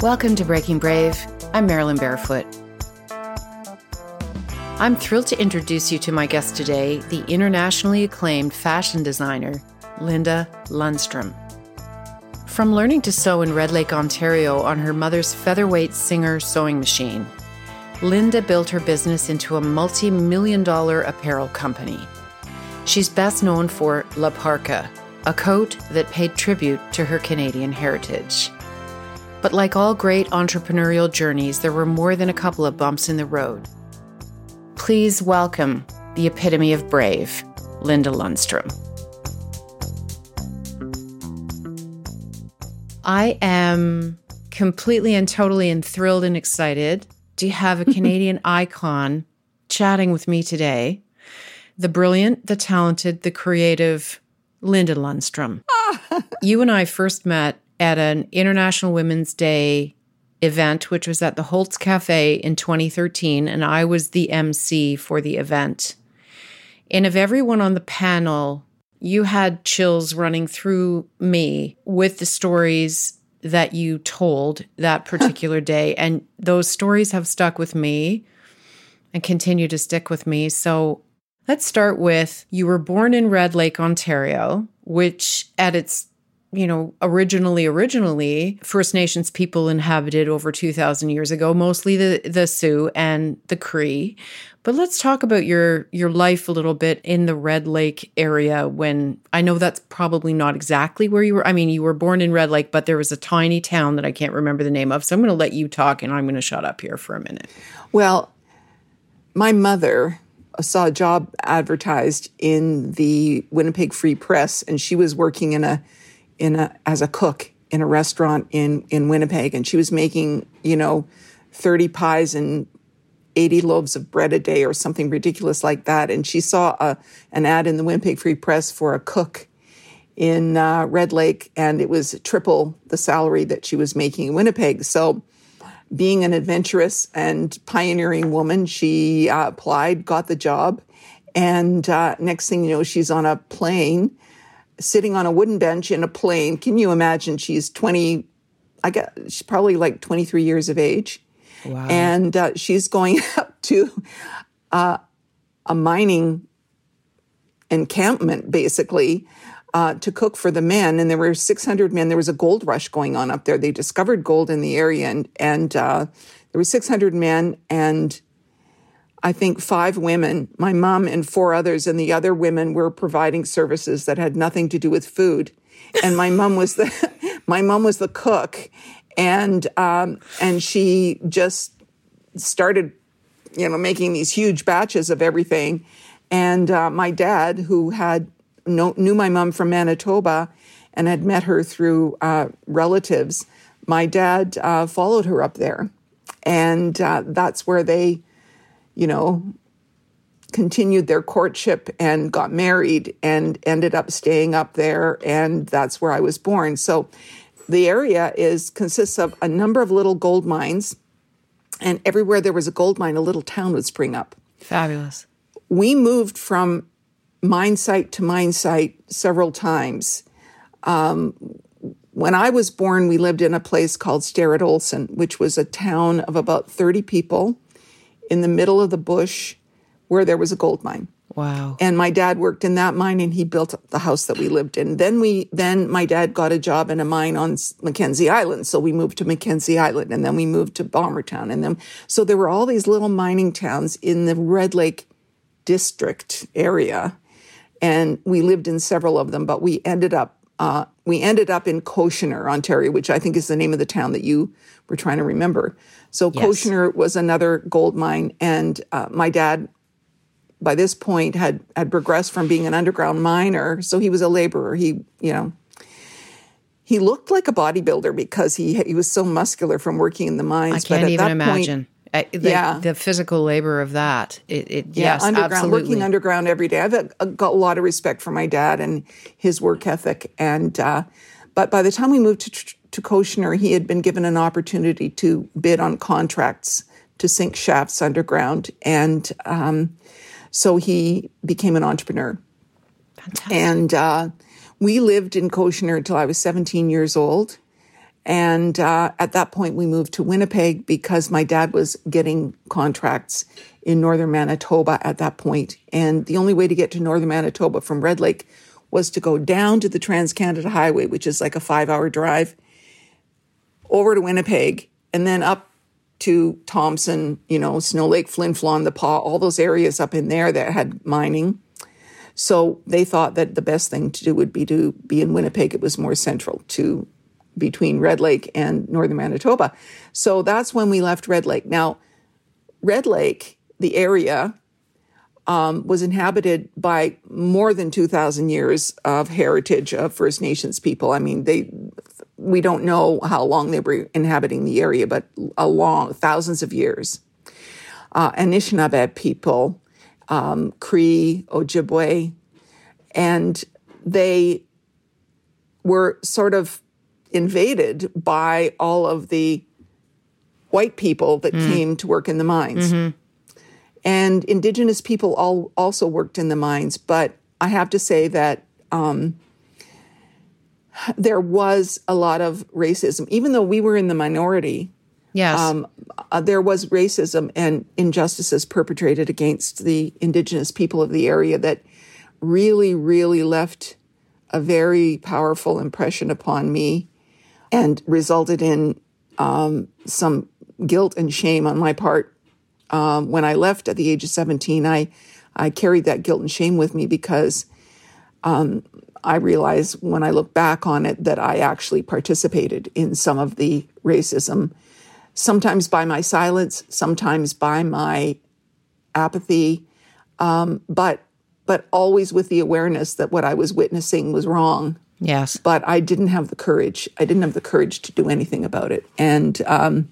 Welcome to Breaking Brave. I'm Marilyn Barefoot. I'm thrilled to introduce you to my guest today, the internationally acclaimed fashion designer, Linda Lundstrom. From learning to sew in Red Lake, Ontario on her mother's featherweight Singer sewing machine, Linda built her business into a multi million dollar apparel company. She's best known for La Parka, a coat that paid tribute to her Canadian heritage. But like all great entrepreneurial journeys, there were more than a couple of bumps in the road. Please welcome the epitome of brave, Linda Lundstrom. I am completely and totally enthralled and excited to have a Canadian icon chatting with me today. The brilliant, the talented, the creative Linda Lundstrom. you and I first met at an International Women's Day event, which was at the Holtz Cafe in 2013, and I was the MC for the event. And of everyone on the panel, you had chills running through me with the stories that you told that particular day. And those stories have stuck with me and continue to stick with me. So let's start with you were born in Red Lake, Ontario, which at its you know, originally, originally, First Nations people inhabited over 2,000 years ago, mostly the, the Sioux and the Cree. But let's talk about your your life a little bit in the Red Lake area when I know that's probably not exactly where you were. I mean, you were born in Red Lake, but there was a tiny town that I can't remember the name of. So I'm going to let you talk and I'm going to shut up here for a minute. Well, my mother saw a job advertised in the Winnipeg Free Press and she was working in a in a as a cook in a restaurant in in Winnipeg, and she was making you know thirty pies and 80 loaves of bread a day or something ridiculous like that. And she saw a, an ad in the Winnipeg Free Press for a cook in uh, Red Lake, and it was triple the salary that she was making in Winnipeg. So, being an adventurous and pioneering woman, she uh, applied, got the job, and uh, next thing you know, she's on a plane sitting on a wooden bench in a plane. Can you imagine? She's 20, I guess she's probably like 23 years of age. Wow. And uh, she's going up to uh, a mining encampment, basically, uh, to cook for the men. And there were 600 men. There was a gold rush going on up there. They discovered gold in the area, and, and uh, there were 600 men. And I think five women, my mom and four others, and the other women were providing services that had nothing to do with food. And my mom was the my mom was the cook, and um, and she just started, you know, making these huge batches of everything. And uh, my dad, who had know, knew my mom from Manitoba and had met her through uh, relatives, my dad uh, followed her up there, and uh, that's where they you know, continued their courtship and got married and ended up staying up there and that's where I was born. So the area is consists of a number of little gold mines and everywhere there was a gold mine a little town would spring up. Fabulous. We moved from mine site to mine site several times. Um, when I was born, we lived in a place called Starratt Olsen, which was a town of about 30 people in the middle of the bush where there was a gold mine. Wow. And my dad worked in that mine and he built the house that we lived in. Then we then my dad got a job in a mine on Mackenzie Island. So we moved to Mackenzie Island and then we moved to Balmertown and then so there were all these little mining towns in the Red Lake district area. And we lived in several of them, but we ended up uh, we ended up in Cochenour, Ontario, which I think is the name of the town that you were trying to remember. So yes. Cochenour was another gold mine, and uh, my dad, by this point, had had progressed from being an underground miner, so he was a laborer. He, you know, he looked like a bodybuilder because he he was so muscular from working in the mines. I can't even imagine. Point, uh, the, yeah. the physical labor of that. It, it yeah, yes, underground, absolutely. working underground every day. I've uh, got a lot of respect for my dad and his work ethic. And uh, but by the time we moved to to Cochenour, he had been given an opportunity to bid on contracts to sink shafts underground, and um, so he became an entrepreneur. Fantastic. And uh, we lived in Cochenour until I was 17 years old. And uh, at that point, we moved to Winnipeg because my dad was getting contracts in northern Manitoba at that point. And the only way to get to northern Manitoba from Red Lake was to go down to the Trans Canada Highway, which is like a five hour drive, over to Winnipeg, and then up to Thompson, you know, Snow Lake, Flin Flon, the Pas, all those areas up in there that had mining. So they thought that the best thing to do would be to be in Winnipeg. It was more central to between Red Lake and northern Manitoba. So that's when we left Red Lake. Now, Red Lake, the area, um, was inhabited by more than 2,000 years of heritage of First Nations people. I mean, they we don't know how long they were inhabiting the area, but a long thousands of years. Uh, Anishinaabe people, um, Cree, Ojibwe, and they were sort of invaded by all of the white people that mm. came to work in the mines. Mm-hmm. And indigenous people all also worked in the mines, but I have to say that um, there was a lot of racism, even though we were in the minority. Yes, um, uh, there was racism and injustices perpetrated against the indigenous people of the area that really, really left a very powerful impression upon me and resulted in um, some guilt and shame on my part. Um, when I left at the age of 17, I, I carried that guilt and shame with me because um, I realize when I look back on it that I actually participated in some of the racism, sometimes by my silence, sometimes by my apathy, um, but but always with the awareness that what I was witnessing was wrong Yes. But I didn't have the courage. I didn't have the courage to do anything about it. And, um,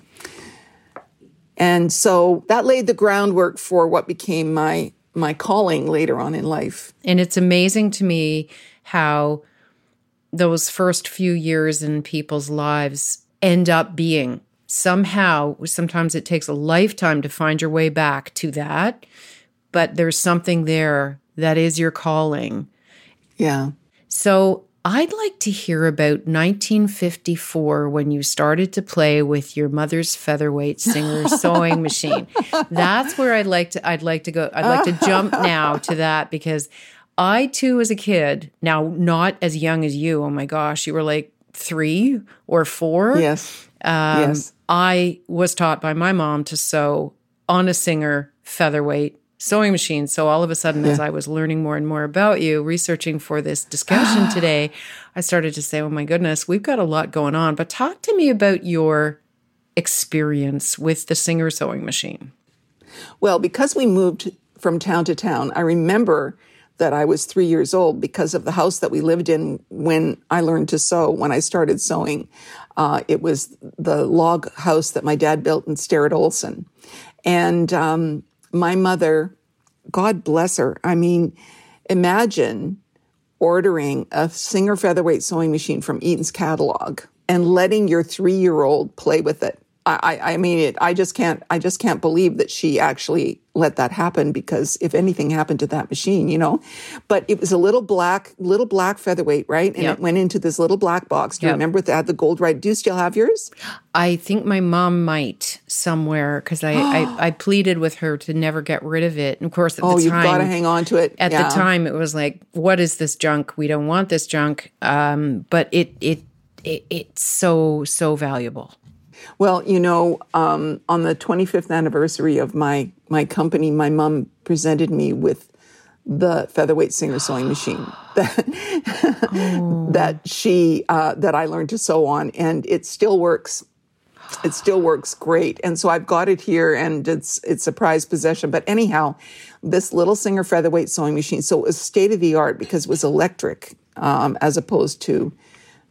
and so that laid the groundwork for what became my, my calling later on in life. And it's amazing to me how those first few years in people's lives end up being somehow, sometimes it takes a lifetime to find your way back to that, but there's something there that is your calling. Yeah. So I'd like to hear about 1954 when you started to play with your mother's featherweight singer sewing machine. That's where I'd like to I'd like to go I'd like to jump now to that because I too as a kid, now not as young as you. Oh my gosh, you were like 3 or 4. Yes. Um, yes. I was taught by my mom to sew on a singer featherweight sewing machine. So all of a sudden, yeah. as I was learning more and more about you, researching for this discussion today, I started to say, oh my goodness, we've got a lot going on. But talk to me about your experience with the Singer sewing machine. Well, because we moved from town to town, I remember that I was three years old because of the house that we lived in when I learned to sew, when I started sewing. Uh, it was the log house that my dad built in Starratt Olsen. And um, my mother, God bless her. I mean, imagine ordering a Singer featherweight sewing machine from Eaton's catalog and letting your three year old play with it. I, I mean, it, I just can't, I just can't believe that she actually let that happen because if anything happened to that machine, you know, but it was a little black, little black featherweight, right? And yep. it went into this little black box. Do you yep. remember that the gold right? Do you still have yours? I think my mom might somewhere because I, I, I, pleaded with her to never get rid of it. And of course, at oh, the you've got to hang on to it. At yeah. the time, it was like, what is this junk? We don't want this junk. Um, but it, it, it, it's so, so valuable. Well, you know, um, on the 25th anniversary of my my company, my mom presented me with the featherweight singer sewing machine that oh. that she uh, that I learned to sew on, and it still works. It still works great, and so I've got it here, and it's it's a prized possession. But anyhow, this little Singer featherweight sewing machine, so it was state of the art because it was electric um, as opposed to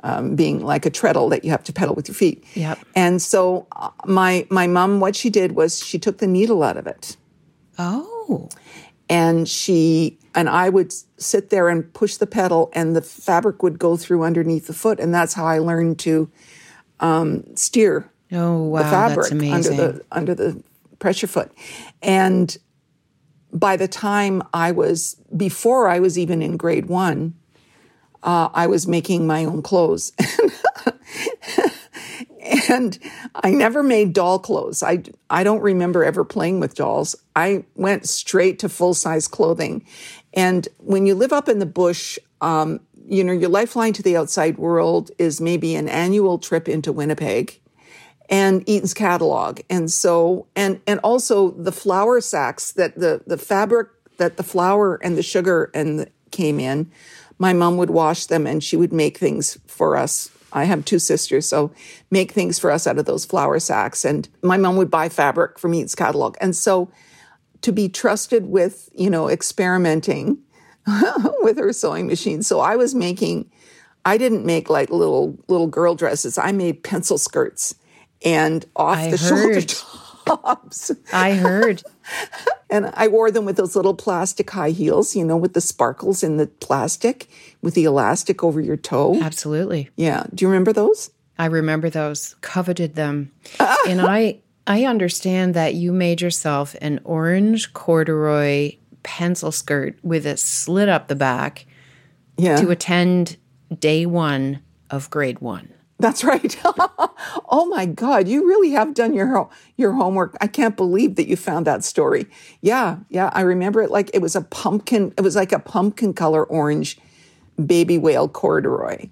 um, being like a treadle that you have to pedal with your feet. Yep. And so uh, my my mom, what she did was she took the needle out of it. Oh. And she and I would sit there and push the pedal, and the fabric would go through underneath the foot, and that's how I learned to um, steer. Oh wow, the fabric under the under the pressure foot, and by the time I was before I was even in grade one, uh, I was making my own clothes. and I never made doll clothes. I, I don't remember ever playing with dolls. I went straight to full size clothing. And when you live up in the bush, um, you know, your lifeline to the outside world is maybe an annual trip into Winnipeg and Eaton's catalog. And so, and, and also the flour sacks that the, the fabric that the flour and the sugar and the, came in, my mom would wash them and she would make things for us. I have two sisters, so make things for us out of those flour sacks. And my mom would buy fabric from Eaton's catalog. And so to be trusted with, you know, experimenting with her sewing machine. So I was making, I didn't make like little little girl dresses. I made pencil skirts and off I the heard. shoulder tops. I heard. And I wore them with those little plastic high heels, you know, with the sparkles in the plastic, with the elastic over your toe. Absolutely. Yeah. Do you remember those? I remember those, coveted them. and I I understand that you made yourself an orange corduroy pencil skirt with a slit up the back Yeah. to attend day 1 of grade 1. That's right. oh my God, you really have done your your homework. I can't believe that you found that story. Yeah, yeah, I remember it like it was a pumpkin. It was like a pumpkin color orange baby whale corduroy.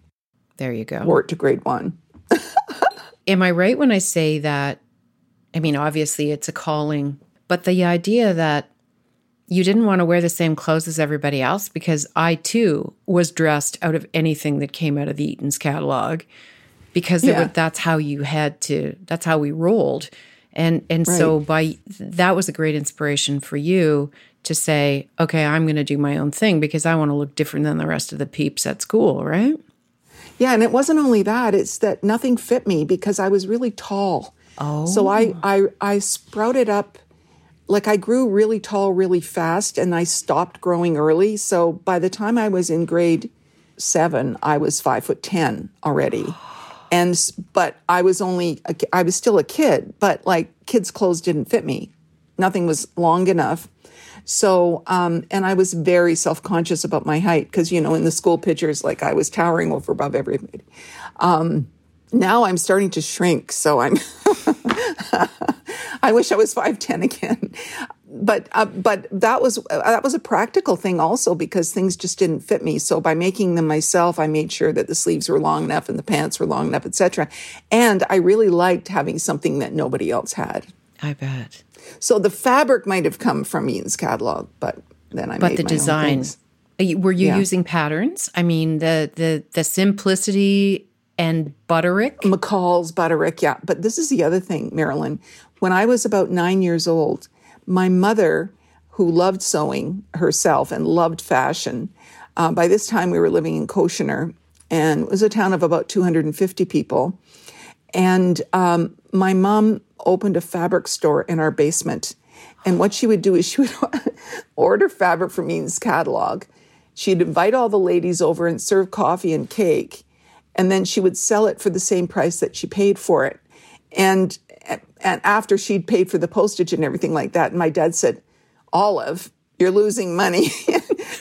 There you go. Wore to grade one. Am I right when I say that? I mean, obviously it's a calling, but the idea that you didn't want to wear the same clothes as everybody else because I too was dressed out of anything that came out of the Eaton's catalog because it Yeah. was, that's how you had to, that's how we rolled. And, and so by that was a great inspiration for you to say, okay, I'm going to do my own thing because I want to look different than the rest of the peeps at school, right? Yeah, and it wasn't only that; it's that nothing fit me because I was really tall. Oh. So I oh. I I sprouted up like I grew really tall really fast and I stopped growing early. So by the time I was in grade 7, I was 5 foot 10 already. Oh, And but I was only a I was still a kid, but like kids clothes didn't fit me. Nothing was long enough. So, um, and I was very self conscious about my height because, you know, in the school pictures, like I was towering over above everybody. Um, now I'm starting to shrink. So I'm, I wish I was 5'10 again. But, uh, but that was, uh, that was a practical thing also because things just didn't fit me. So by making them myself, I made sure that the sleeves were long enough and the pants were long enough, etc. And I really liked having something that nobody else had. I bet. So the fabric might have come from Eaton's catalog, but then I but made the design things. Are you- were you Yeah. using patterns i mean the the the simplicity and butterick McCall's Butterick, yeah. But this is the other thing, Marilyn. When I was about nine years old, my mother, who loved sewing herself and loved fashion, uh, by this time we were living in Cochenour, and it was a town of about 250 people. And um, my mom opened a fabric store in our basement. And what she would do is she would order fabric from Eaton's catalog. She'd invite all the ladies over and serve coffee and cake. And then she would sell it for the same price that she paid for it. And, and after she'd paid for the postage and everything like that, And my dad said, Olive, you're losing money.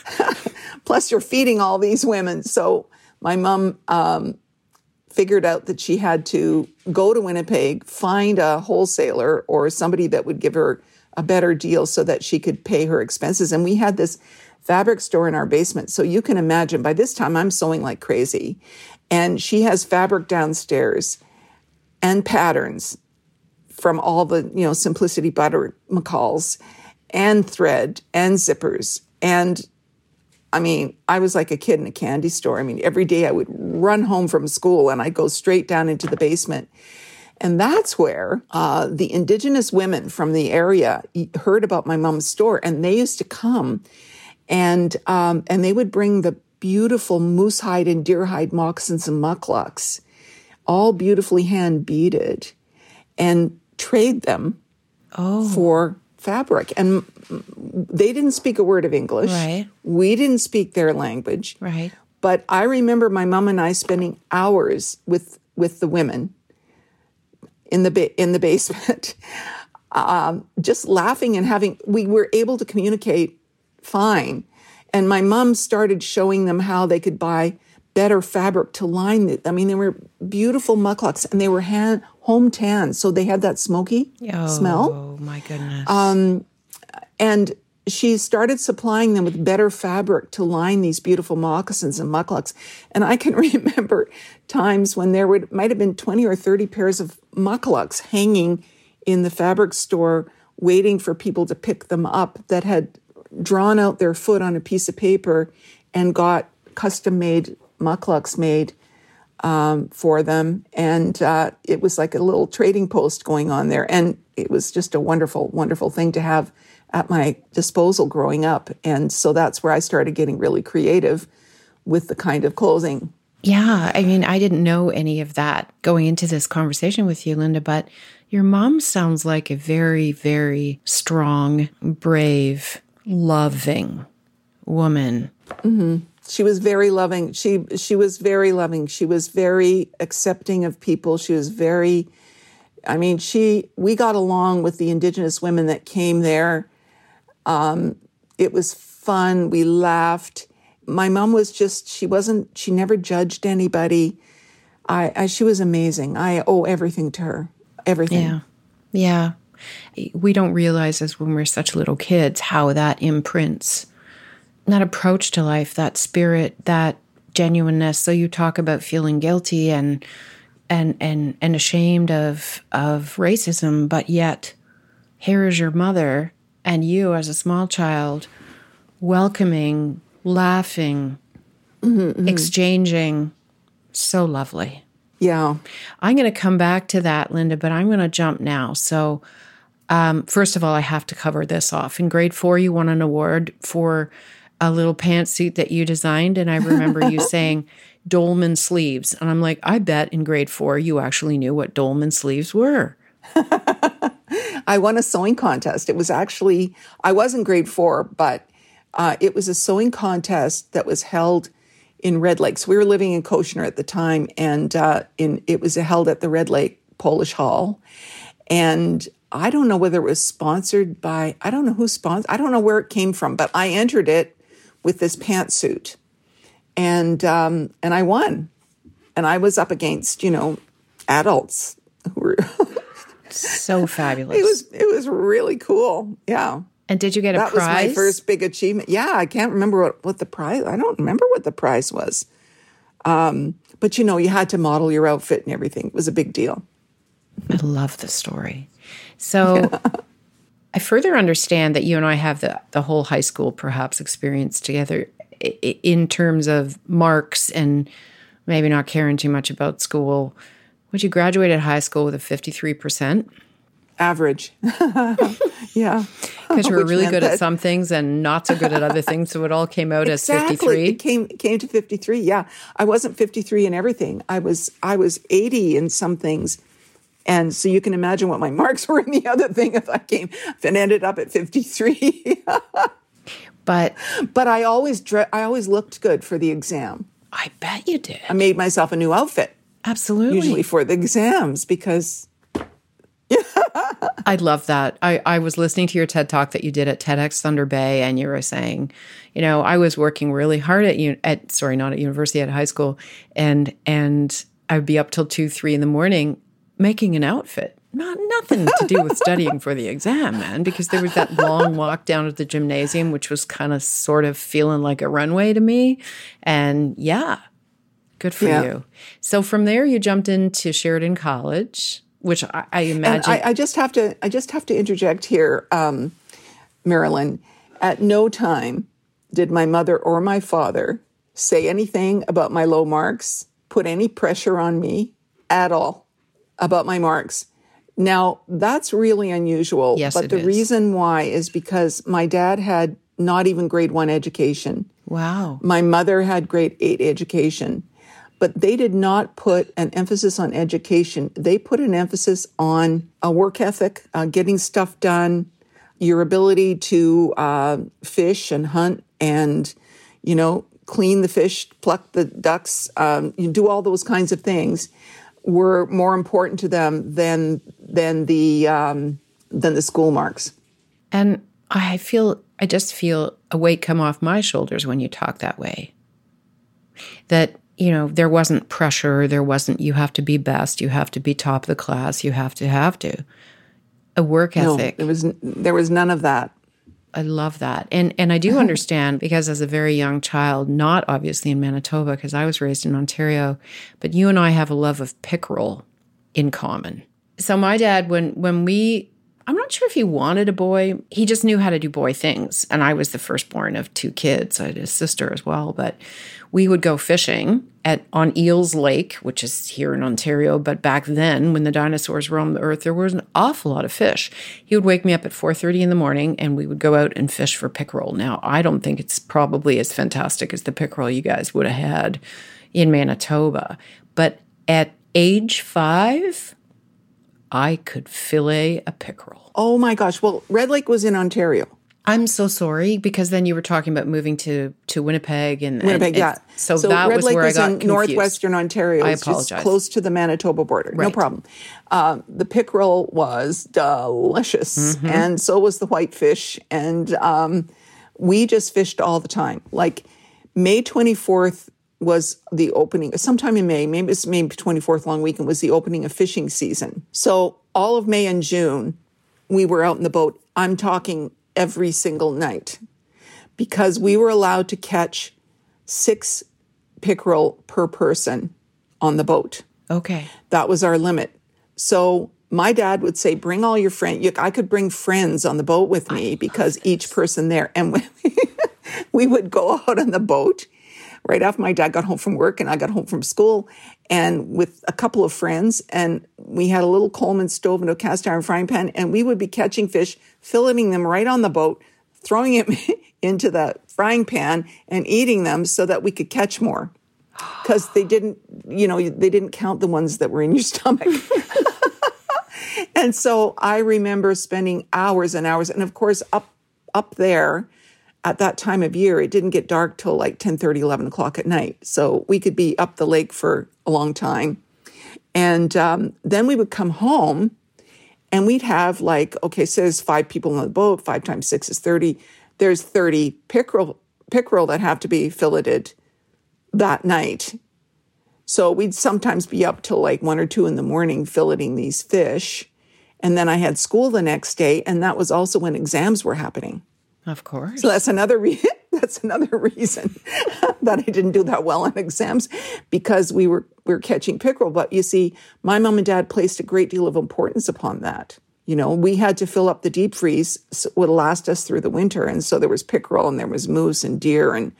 Plus, you're feeding all these women. So my mom um, figured out that she had to go to Winnipeg, find a wholesaler or somebody that would give her a better deal so that she could pay her expenses. And we had this fabric store in our basement. So you can imagine by this time I'm sewing like crazy. And she has fabric downstairs and patterns from all the, you know, Simplicity Butter McCalls and thread and zippers. And I mean, I was like a kid in a candy store. I mean, every day I would run home from school and I'd go straight down into the basement. And that's where uh, the indigenous women from the area heard about my mom's store, and they used to come, and um, and they would bring the beautiful moose hide and deer hide moccasins and mukluks, all beautifully hand beaded, and trade them for fabric. And they didn't speak a word of English. Right. We didn't speak their language. right But I remember my mom and I spending hours with with the women in the ba- in the basement, um, just laughing and having. We were able to communicate fine, and my mom started showing them how they could buy better fabric to line it. I mean, they were beautiful mukluks, and they were hand home tan. So they had that smoky oh, smell. Oh my goodness. Um, and she started supplying them with better fabric to line these beautiful moccasins and mukluks. And I can remember times when there would might have been 20 or 30 pairs of mukluks hanging in the fabric store waiting for people to pick them up that had drawn out their foot on a piece of paper and got custom made mukluks made um, for them. And uh, it was like a little trading post going on there. And it was just a wonderful, wonderful thing to have at my disposal growing up. And so that's where I started getting really creative with the kind of clothing. Yeah. I mean, I didn't know any of that going into this conversation with you, Linda, but your mom sounds like a very, very strong, brave, loving woman. Mm-hmm. She was very loving. She she was very loving. She was very accepting of people. She was very I mean, she we got along with the indigenous women that came there. Um, it was fun. We laughed. My mom was just she wasn't she never judged anybody. I, I she was amazing. I owe everything to her. Everything. Yeah. Yeah. We don't realize as when we're such little kids how that imprints that approach to life, that spirit, that genuineness. So you talk about feeling guilty and and and and ashamed of of racism, but yet here is your mother and you as a small child welcoming, laughing, mm-hmm, mm-hmm. exchanging. So lovely. Yeah. I'm going to come back to that, Linda, but I'm going to jump now. So, um, first of all, I have to cover this off. In grade four, you won an award for a little pantsuit that you designed. And I remember you saying dolman sleeves. And I'm like, I bet in grade four you actually knew what dolman sleeves were. I won a sewing contest. It was actually, I was in grade four, but uh, it was a sewing contest that was held in Red Lake. So we were living in Cochenour at the time, and uh, in, it was held at the Red Lake Polish Hall. And I don't know whether it was sponsored by, I don't know who sponsored, I don't know where it came from, but I entered it with this pantsuit, and um, and I won, and I was up against you know adults who were so fabulous. It was it was really cool. Yeah. And did you get a that prize? That was my first big achievement. Yeah, I can't remember what, what the prize. I don't remember what the prize was. Um, but you know, you had to model your outfit and everything. It was a big deal. I love the story. So yeah. I further understand that you and I have the, the whole high school perhaps experience together in terms of marks and maybe not caring too much about school. Would you graduate at high school with a 53%? Average. yeah. Because you were really good that, at some things and not so good at other things. So it all came out exactly. as 53. It came came to 53. Yeah. I wasn't 53 in everything. I was I was 80 in some things and so you can imagine what my marks were in the other thing if I came it ended up at 53. but but I always dre- I always looked good for the exam. I bet you did. I made myself a new outfit. Absolutely. Usually for the exams because I love that. I, I was listening to your TED talk that you did at TEDx Thunder Bay, and you were saying, you know, I was working really hard at you at sorry, not at university, at high school, and and I would be up till two, three in the morning, making an outfit. Not nothing to do with studying for the exam, man, because there was that long walk down to the gymnasium, which was kind of sort of feeling like a runway to me. And yeah, good for yeah. you. So from there, you jumped into Sheridan College, which I, I imagine. I, I, just have to. I just have to interject here, um, Marilyn. At no time did my mother or my father say anything about my low marks, put any pressure on me at all about my marks. Now, that's really unusual. Yes, but the is. reason why is because my dad had not even grade one education. Wow. My mother had grade eight education. But they did not put an emphasis on education. They put an emphasis on a work ethic, uh, getting stuff done, your ability to uh, fish and hunt and, you know, clean the fish, pluck the ducks, um, you do all those kinds of things were more important to them than than the um, than the school marks. And I feel I just feel a weight come off my shoulders when you talk that way. That you know, there wasn't pressure. There wasn't, you have to be best. You have to be top of the class. You have to, have to. A work ethic. No, there was, there was none of that. I love that. And and I do uh-huh. understand because as a very young child, not obviously in Manitoba because I was raised in Ontario, but you and I have a love of pickerel in common. So my dad when when we I'm not sure if he wanted a boy. He just knew how to do boy things. And I was the firstborn of two kids. I had a sister as well. But we would go fishing at on Eels Lake, which is here in Ontario. But back then, when the dinosaurs roamed the earth, there was an awful lot of fish. He would wake me up at 4:30 in the morning, and we would go out and fish for pickerel. Now, I don't think it's probably as fantastic as the pickerel you guys would have had in Manitoba, but at age five, I could fillet a pickerel. Oh my gosh! Well, Red Lake was in Ontario. I'm so sorry because then you were talking about moving to to Winnipeg and Winnipeg, and, yeah. So, so that Red was Lake where I got in confused. northwestern Ontario. I apologize. close to the Manitoba border. No problem. Uh, the pickerel was delicious, Mm-hmm. and so was the whitefish. And um, we just fished all the time. Like May twenty fourth was the opening. Sometime in May, maybe it's May twenty fourth long weekend was the opening of fishing season. So all of May and June, we were out in the boat. I'm talking every single night because we were allowed to catch six pickerel per person on the boat. Okay. That was our limit. So my dad would say, "Bring all your friends." I could bring friends on the boat with me because each person there, and we, we would go out on the boat right after my dad got home from work and I got home from school, and with a couple of friends, and we had a little Coleman stove and a cast iron frying pan, and we would be catching fish, filleting them right on the boat, throwing it into the frying pan, and eating them so that we could catch more because they didn't, you know, they didn't count the ones that were in your stomach. and so I remember spending hours and hours, and of course, up up there at that time of year, it didn't get dark till like 10 30, 11 o'clock at night. So we could be up the lake for a long time. And um, then we would come home and we'd have like, okay, so there's five people on the boat, five times six is 30. There's 30 pickerel, pickerel that have to be filleted that night. So we'd sometimes be up till like one or two in the morning filleting these fish. And then I had school the next day, and that was also when exams were happening. Of course. So that's another re- that's another reason that I didn't do that well on exams because we were we were catching pickerel. But you see, my mom and dad placed a great deal of importance upon that. You know, we had to fill up the deep freeze so it would last us through the winter, and so there was pickerel and there was moose and deer and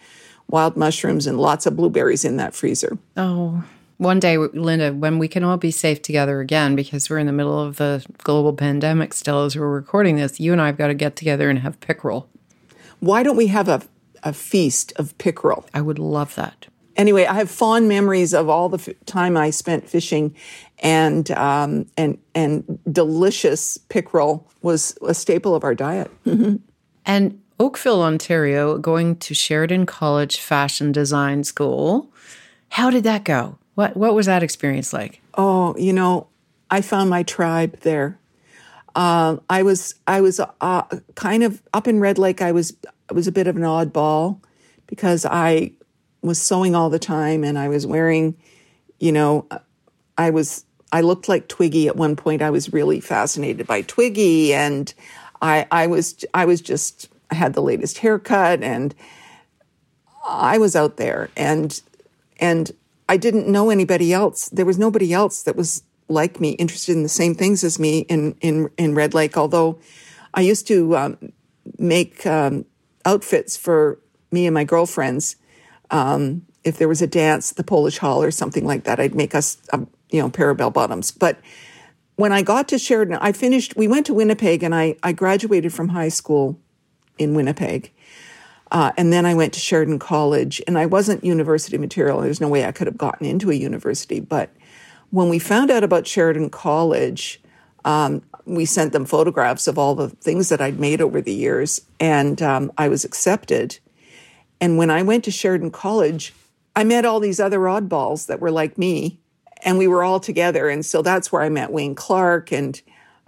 wild mushrooms and lots of blueberries in that freezer. Oh, one day, Linda, when we can all be safe together again, because we're in the middle of the global pandemic still as we're recording this, you and I have got to get together and have pickerel. Why don't we have a a feast of pickerel? I would love that. anyway, I have fond memories of all the f- time I spent fishing, and um, and and delicious pickerel was a staple of our diet. And Oakville, Ontario, going to Sheridan College Fashion Design School. How did that go? What what was that experience like? Oh, you know, I found my tribe there. Um, I was I was uh, kind of up in Red Lake. I was I was a bit of an oddball because I was sewing all the time and I was wearing, you know, I was I looked like Twiggy at one point. I was really fascinated by Twiggy, and I I was I was just I had the latest haircut, and I was out there, and and I didn't know anybody else. There was nobody else that was like me, interested in the same things as me in in in Red Lake. Although I used to um, make um, outfits for me and my girlfriends. Um, if there was a dance, the Polish Hall or something like that, I'd make us, um, you know, pair of bell bottoms. But when I got to Sheridan, I finished. We went to Winnipeg, and I I graduated from high school in Winnipeg. Uh, and then I went to Sheridan College, and I wasn't university material. There's no way I could have gotten into a university. But when we found out about Sheridan College, um, we sent them photographs of all the things that I'd made over the years, and um, I was accepted. And when I went to Sheridan College, I met all these other oddballs that were like me, and we were all together. And so that's where I met Wayne Clark and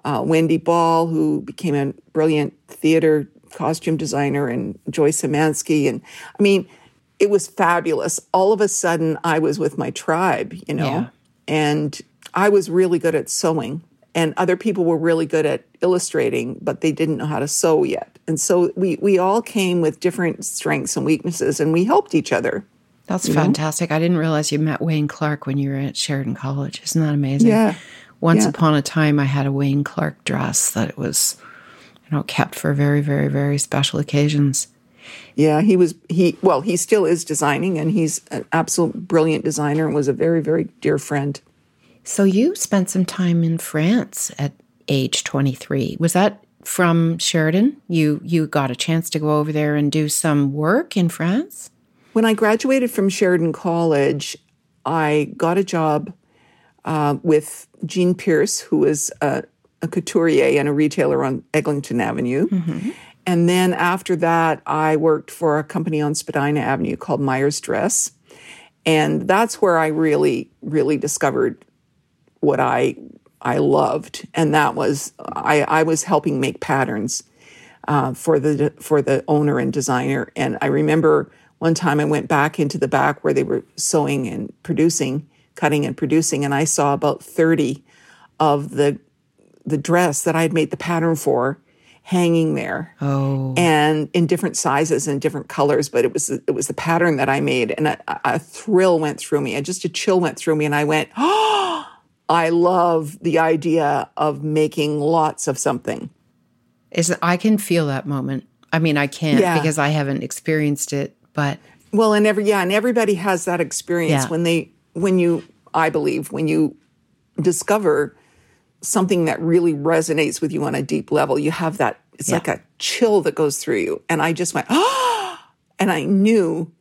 uh, Wendy Ball, who became a brilliant theater costume designer, and Joyce Samansky. And I mean, it was fabulous. All of a sudden, I was with my tribe, you know, Yeah. and I was really good at sewing, and other people were really good at illustrating, but they didn't know how to sew yet. And so we we all came with different strengths and weaknesses, and we helped each other. That's fantastic. I didn't realize you met Wayne Clark when you were at Sheridan College. Isn't that amazing? Yeah. Once Yeah. upon a time, I had a Wayne Clark dress that it was, you know, kept for very, very, very special occasions. Yeah, he was he well, he still is designing, and he's an absolute brilliant designer, and was a very very dear friend. So you spent some time in France at age 23. Was that from Sheridan? You you got a chance to go over there and do some work in France? When I graduated from Sheridan College, I got a job uh, with Jean Pierce, who was a, a couturier and a retailer on Eglinton Avenue. And then after that, I worked for a company on Spadina Avenue called Myers Dress. And that's where I really, really discovered what I I loved, and that was I, I was helping make patterns uh, for the for the owner and designer. And I remember one time I went back into the back where they were sewing and producing, cutting and producing, and I saw about thirty of the the dress that I had made the pattern for hanging there. Oh, and in different sizes and different colors but it was it was the pattern that i made. And a, a thrill went through me and just a chill went through me and i went oh i love the idea of making lots of something is I can feel that moment. I mean, I can't Yeah. because I haven't experienced it, but well and every yeah and everybody has that experience Yeah. when they when you i believe when you discover something that really resonates with you on a deep level you have that it's like a chill that goes through you and i just went oh and i knew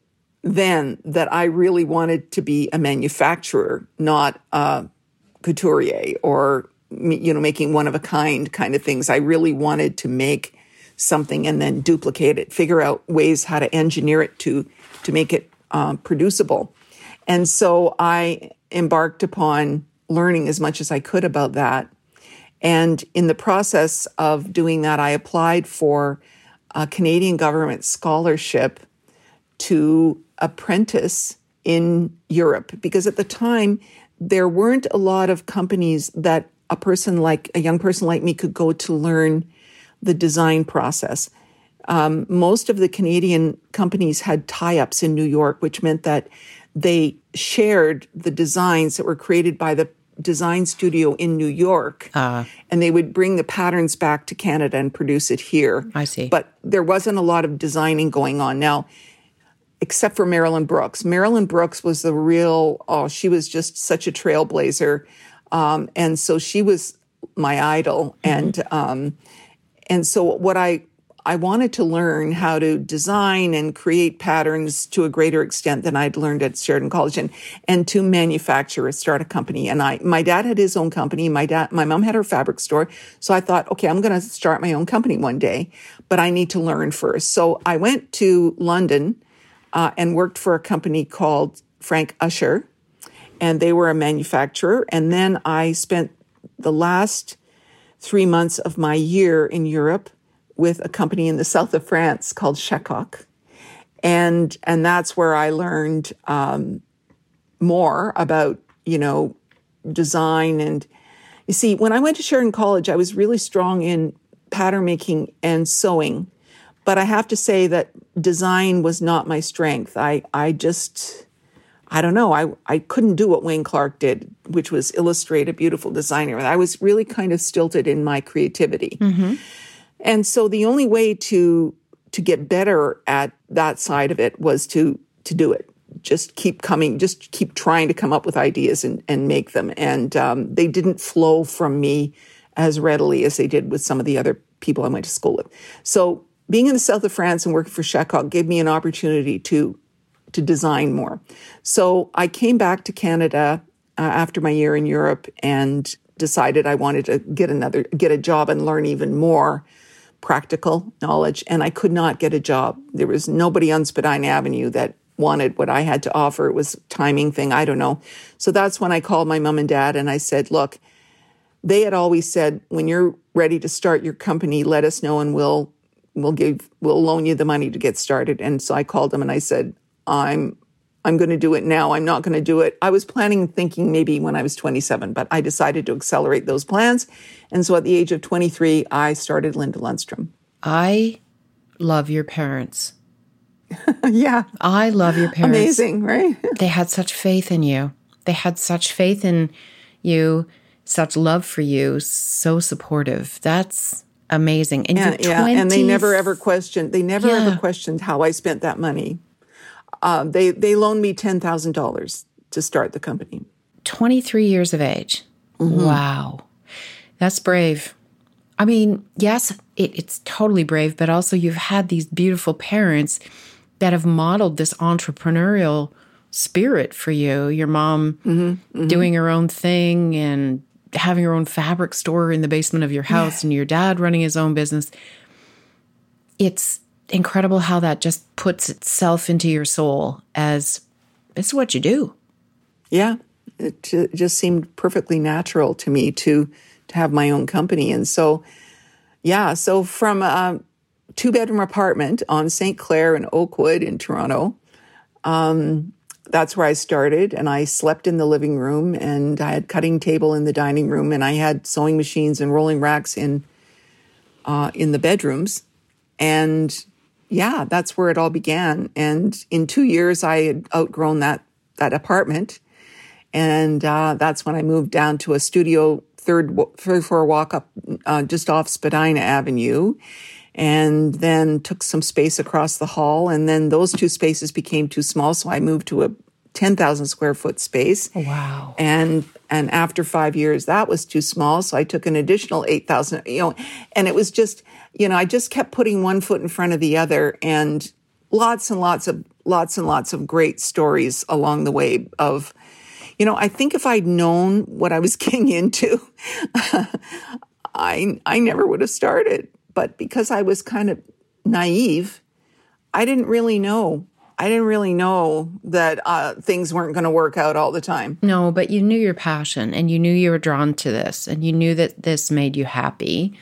then that i really wanted to be a manufacturer not a couturier or you know making one of a kind kind of things. I really wanted to make something and then duplicate it figure out ways how to engineer it to to make it um, producible. And so i embarked upon learning as much as i could about that. And in the process of doing that i applied for a canadian government scholarship to apprentice in Europe because at the time there weren't a lot of companies that a person like a young person like me could go to learn the design process. Um, most of the Canadian companies had tie ups in New York, which meant that they shared the designs that were created by the design studio in New York. and they would bring the patterns back to Canada and produce it here. I see. But there wasn't a lot of designing going on. Now, except for Marilyn Brooks. Marilyn Brooks was the real, oh, she was just such a trailblazer. Um, and so she was my idol. And, um, and so what I, I wanted to learn how to design and create patterns to a greater extent than I'd learned at Sheridan College and, and to manufacture, start a company. And I, my dad had his own company. My dad, my mom had her fabric store. So I thought, okay, I'm going to start my own company one day, but I need to learn first. So I went to London uh, and worked for a company called Frank Usher, and they were a manufacturer. And then I spent the last three months of my year in Europe with a company in the south of France called Chacok, and and that's where I learned um, more about you know design and you see when I went to Sheridan College, I was really strong in pattern making and sewing. But I have to say that design was not my strength. I, I just, I don't know. I, I couldn't do what Wayne Clark did, which was illustrate a beautiful designer. I was really kind of stilted in my creativity. And so the only way to to get better at that side of it was to to do it. Just keep coming, just keep trying to come up with ideas and, and make them. And um, they didn't flow from me as readily as they did with some of the other people I went to school with. So being in the south of France and working for Chacok gave me an opportunity to to design more. So I came back to Canada uh, after my year in Europe and decided I wanted to get another get a job and learn even more practical knowledge and I could not get a job. There was nobody on Spadina Avenue that wanted what I had to offer. It was timing thing, I don't know. So that's when I called my mom and dad and I said, "Look, they had always said when you're ready to start your company, let us know and we'll we'll give we'll loan you the money to get started." And so I called them and I said, I'm I'm going to do it now. I'm not going to do it. I was planning thinking maybe when I was 27, but I decided to accelerate those plans. And so at the age of 23, I started Linda Lundstrom. I love your parents. yeah. I love your parents. Amazing, right? they had such faith in you. They had such faith in you, such love for you, so supportive. That's amazing. And yeah, yeah. and they never ever questioned. They never yeah. ever questioned how I spent that money. Uh, they they loaned me ten thousand dollars to start the company. Twenty three years of age. Mm-hmm. Wow, that's brave. I mean, yes, it, it's totally brave, but also you've had these beautiful parents that have modeled this entrepreneurial spirit for you. Your mom mm-hmm, mm-hmm. doing her own thing and having your own fabric store in the basement of your house yeah. and your dad running his own business. It's incredible how that just puts itself into your soul as this is what you do. Yeah, it just seemed perfectly natural to me to to have my own company, and so yeah, so from a two bedroom apartment on St. Clair and Oakwood in Toronto. Um, that's where I started, and I slept in the living room, and I had cutting table in the dining room, and I had sewing machines and rolling racks in uh, in the bedrooms, and yeah, that's where it all began. And in two years, I had outgrown that that apartment, and uh, that's when I moved down to a studio third third floor walk up uh, just off Spadina Avenue, and then took some space across the hall. And then those two spaces became too small, so I moved to a 10,000 square foot space. Oh, wow. And and after 5 years that was too small, so I took an additional 8,000, you know, and it was just, you know, I just kept putting one foot in front of the other and lots and lots of lots and lots of great stories along the way of you know, I think if I'd known what I was getting into, I I never would have started. But because I was kind of naive, I didn't really know. I didn't really know that uh, things weren't going to work out all the time. No, but you knew your passion and you knew you were drawn to this and you knew that this made you happy.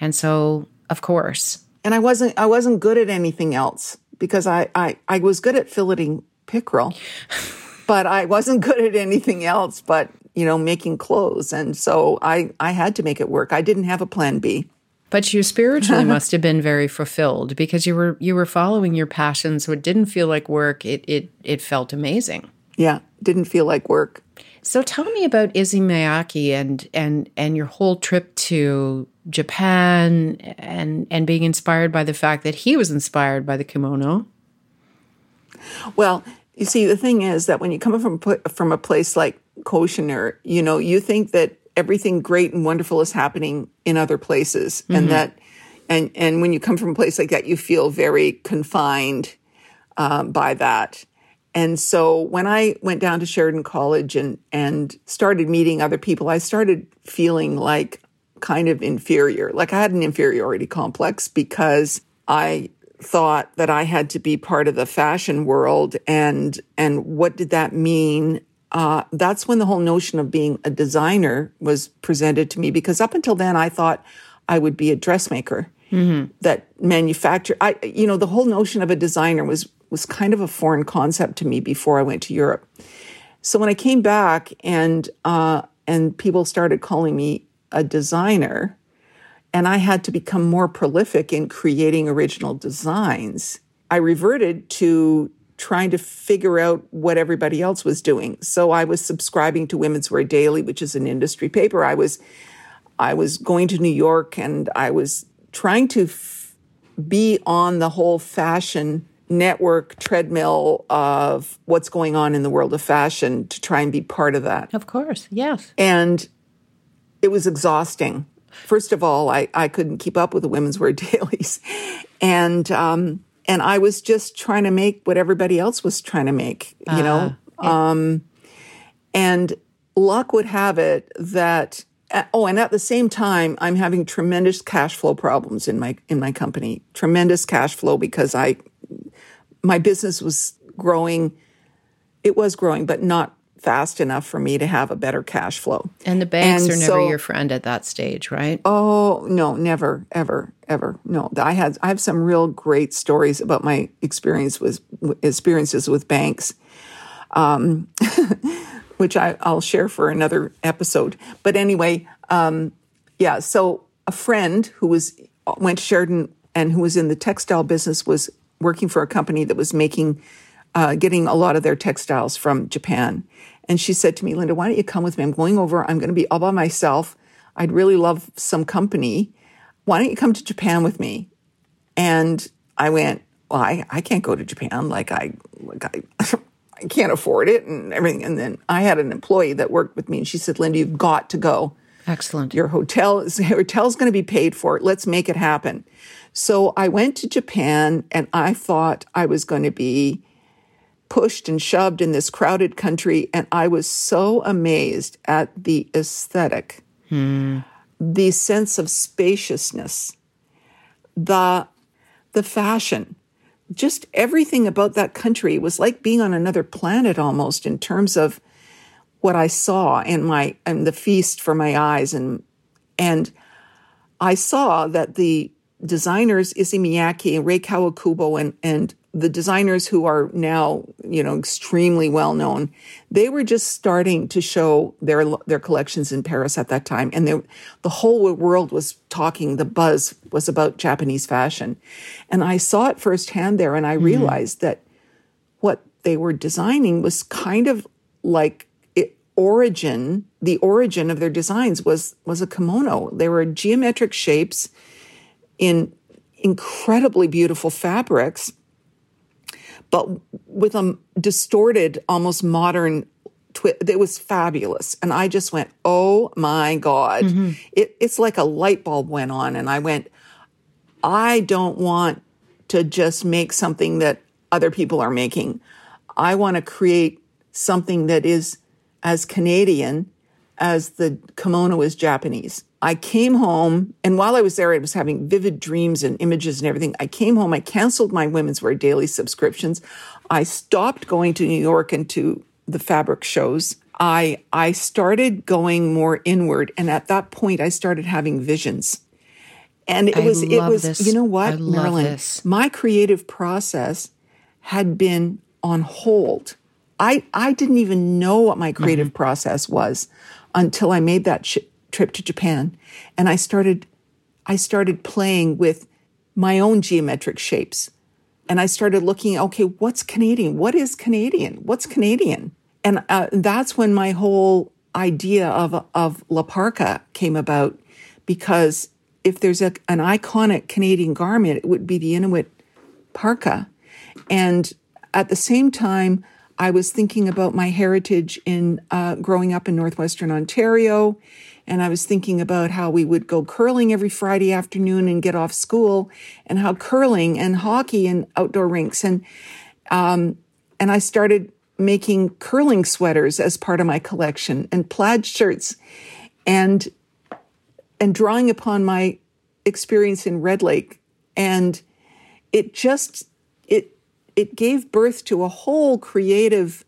And so, of course. And I wasn't I wasn't good at anything else because I I, I was good at filleting pickerel. but I wasn't good at anything else but, you know, making clothes. And so I I had to make it work. I didn't have a plan B. But you spiritually must have been very fulfilled because you were you were following your passion, so it didn't feel like work. It it it felt amazing. Yeah, didn't feel like work. So tell me about Miyake and and and your whole trip to Japan and and being inspired by the fact that he was inspired by the kimono. Well, you see, the thing is that when you come from from a place like Cochenour, you know, you think that everything great and wonderful is happening in other places. Mm-hmm. and that and and when you come from a place like that you feel very confined um, by that. And so when i went down to sheridan college and and started meeting other people i started feeling like kind of inferior. Like i had an inferiority complex because i thought that i had to be part of the fashion world and and what did that mean uh, that's when the whole notion of being a designer was presented to me because up until then I thought I would be a dressmaker mm-hmm. that manufacture. I, you know, the whole notion of a designer was was kind of a foreign concept to me before I went to Europe. So when I came back and uh, and people started calling me a designer, and I had to become more prolific in creating original designs, I reverted to trying to figure out what everybody else was doing. So I was subscribing to Women's Wear Daily, which is an industry paper. I was I was going to New York and I was trying to f- be on the whole fashion network treadmill of what's going on in the world of fashion to try and be part of that. Of course, yes. And it was exhausting. First of all, I, I couldn't keep up with the women's wear dailies. And um, and I was just trying to make what everybody else was trying to make, you uh, know. Yeah. Um, and luck would have it that oh, and at the same time, I'm having tremendous cash flow problems in my in my company. Tremendous cash flow because I my business was growing. It was growing, but not fast enough for me to have a better cash flow. And the banks And are never so- your friend at that stage, right? Oh no, never, ever, ever. No, I had I have some real great stories about my experience with experiences with banks, um, which I, I'll share for another episode. But anyway, um, yeah. So a friend who was went to Sheridan and who was in the textile business was working for a company that was making uh, getting a lot of their textiles from Japan. And she said to me, Linda, why don't you come with me? I'm going over. I'm going to be all by myself. I'd really love some company. Why don't you come to Japan with me? And I went, well, I, I can't go to Japan. Like I, like I, I can't afford it and everything. And then I had an employee that worked with me and she said, Linda, you've got to go. Excellent. Your hotel is your hotel's going to be paid for. Let's make it happen. So I went to Japan and I thought I was going to be pushed and shoved in this crowded country and I was so amazed at the aesthetic, hmm. the sense of spaciousness, the the fashion, just everything about that country was like being on another planet almost in terms of what I saw and my and the feast for my eyes. And and I saw that the designers Issey Miyake and Rei Kawakubo and and the designers who are now you know extremely well known they were just starting to show their their collections in Paris at that time. And they, the whole world was talking the buzz was about Japanese fashion. And I saw it firsthand there and I mm-hmm. realized that what they were designing was kind of like it, origin the origin of their designs was was a kimono. They were geometric shapes in incredibly beautiful fabrics but with a distorted almost modern twist it was fabulous. And i just went oh my god. Mm-hmm. It, it's like a light bulb went on and i went I don't want to just make something that other people are making. I want to create something that is as Canadian as the kimono is Japanese. I came home, and while I was there, I was having vivid dreams and images and everything. I came home, I canceled my women's wear daily subscriptions. I stopped going to New York and to the fabric shows. I I started going more inward, and at that point, I started having visions. And it I was, it was, this. you know what, Marilyn? this. My creative process had been on hold. I, I didn't even know what my creative Mm-hmm. process was until I made that sh- trip to Japan. And I started, I started playing with my own geometric shapes. And I started looking, okay, what's Canadian? What is Canadian? What's Canadian? And uh, that's when my whole idea of, of La Parka came about because if there's a, an iconic Canadian garment, it would be the Inuit parka. And at the same time, I was thinking about my heritage in uh, growing up in Northwestern Ontario. And I was thinking about how we would go curling every Friday afternoon and get off school, and how curling and hockey and outdoor rinks. And, um, and I started making curling sweaters as part of my collection and plaid shirts. And and drawing upon my experience in Red Lake and it just it gave birth to a whole creative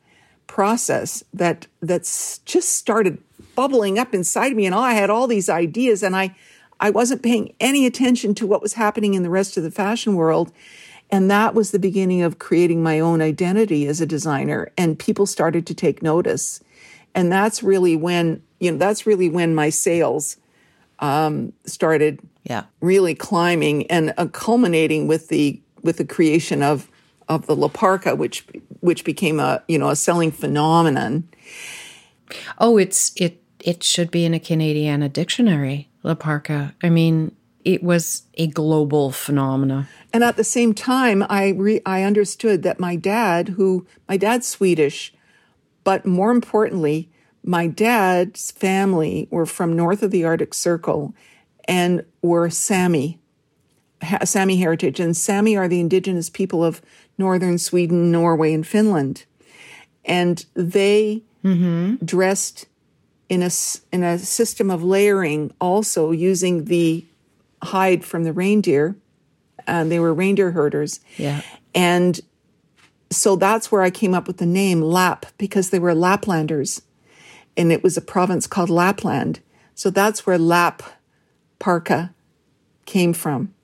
process that that's just started bubbling up inside me and I had all these ideas and I I wasn't paying any attention to what was happening in the rest of the fashion world and that was the beginning of creating my own identity as a designer and people started to take notice and that's really when you know that's really when my sales um, started Yeah. really climbing and uh, culminating with the with the creation of of the La Parka, which which became a you know a selling phenomenon. Oh, it's it it should be in a Canadiana dictionary, La Parka. I mean, it was a global phenomena. And at the same time, I re- I understood that my dad, who my dad's Swedish, but more importantly, my dad's family were from north of the Arctic Circle, and were Sami, Sami heritage, and Sami are the indigenous people of northern Sweden, Norway, and Finland, and they dressed in a in a system of layering, also using the hide from the reindeer. Uh, they were reindeer herders, Yeah. and so that's where I came up with the name Lap because they were Laplanders and it was a province called Lapland. So that's where Lap Parka came from.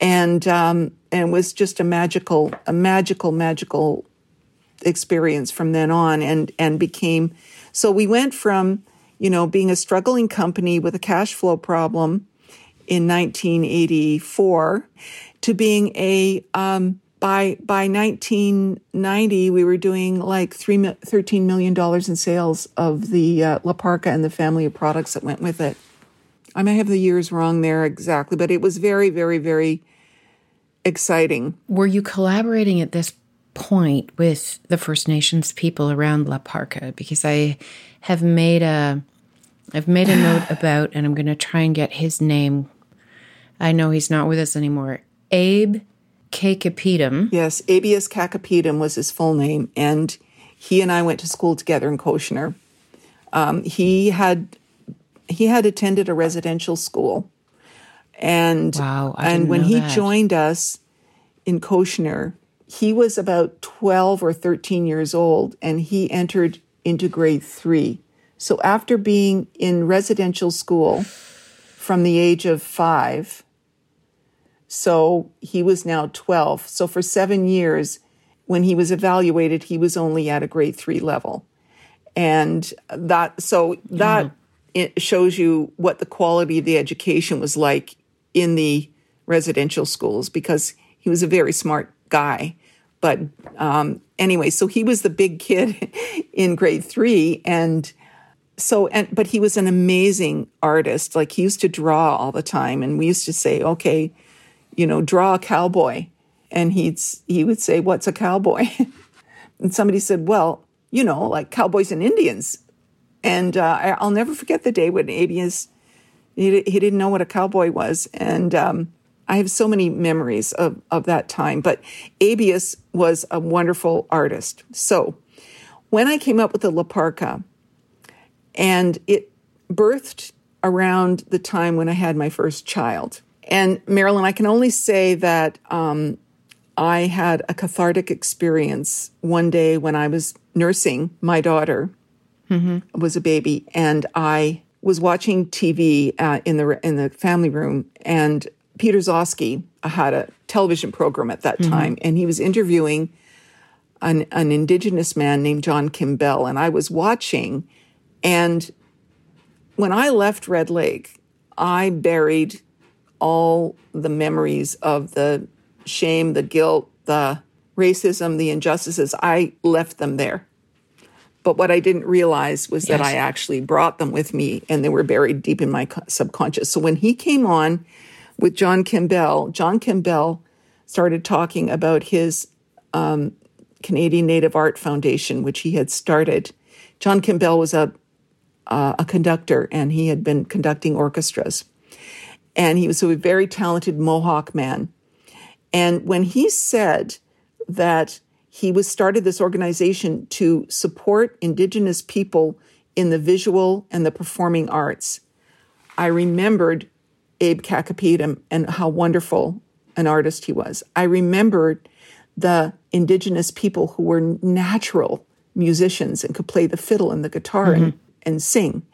And, um, and was just a magical, a magical, magical experience from then on and, and became, so we went from, you know, being a struggling company with a cash flow problem in 1984 to being a, um, by by 1990 we were doing like three, 13 million dollars in sales of the uh, La Parka and the family of products that went with it. I may have the years wrong there exactly, but it was very very very exciting. Were you collaborating at this point with the First Nations people around La Parka because I have made a I've made a note about and I'm going to try and get his name. I know he's not with us anymore. Abe Cacapetum. Yes, Abius Cacapetum was his full name, and he and I went to school together in Cochenour. Um, he had he had attended a residential school, and wow, and when he that. joined us in Cochenour, he was about twelve or thirteen years old, and he entered into grade three. So after being in residential school from the age of five so he was now 12. So for seven years, when he was evaluated, he was only at a grade three level. And that, so that it shows you what the quality of the education was like in the residential schools because he was a very smart guy. But um, anyway, so he was the big kid in grade three. And so, and, but he was an amazing artist. Like he used to draw all the time. And we used to say, okay, you know, draw a cowboy. And he'd, he would say, What's a cowboy? and somebody said, Well, you know, like cowboys and Indians. And uh, I'll never forget the day when Abius, he, he didn't know what a cowboy was. And um, I have so many memories of, of that time. But Abius was a wonderful artist. So when I came up with the La Parka, and it birthed around the time when I had my first child. And Marilyn, I can only say that um, I had a cathartic experience one day when I was nursing my daughter, mm-hmm. was a baby, and I was watching TV uh, in the in the family room, and Peter Gzowski had a television program at that mm-hmm. time, and he was interviewing an, an indigenous man named John Kim Bell, and I was watching, and when I left Red Lake, I buried all the memories of the shame, the guilt, the racism, the injustices. I left them there. But what I didn't realize was yes. that I actually brought them with me and they were buried deep in my subconscious. So when he came on with John Kim Bell, John Kim Bell started talking about his um, Canadian Native Art Foundation, which he had started. John Kim Bell was a uh, a conductor and he had been conducting orchestras and he was a very talented Mohawk man. And when he said that he was started this organization to support Indigenous people in the visual and the performing arts, I remembered Abe Cacapetum and how wonderful an artist he was. I remembered the Indigenous people who were natural musicians and could play the fiddle and the guitar mm-hmm. and, and sing.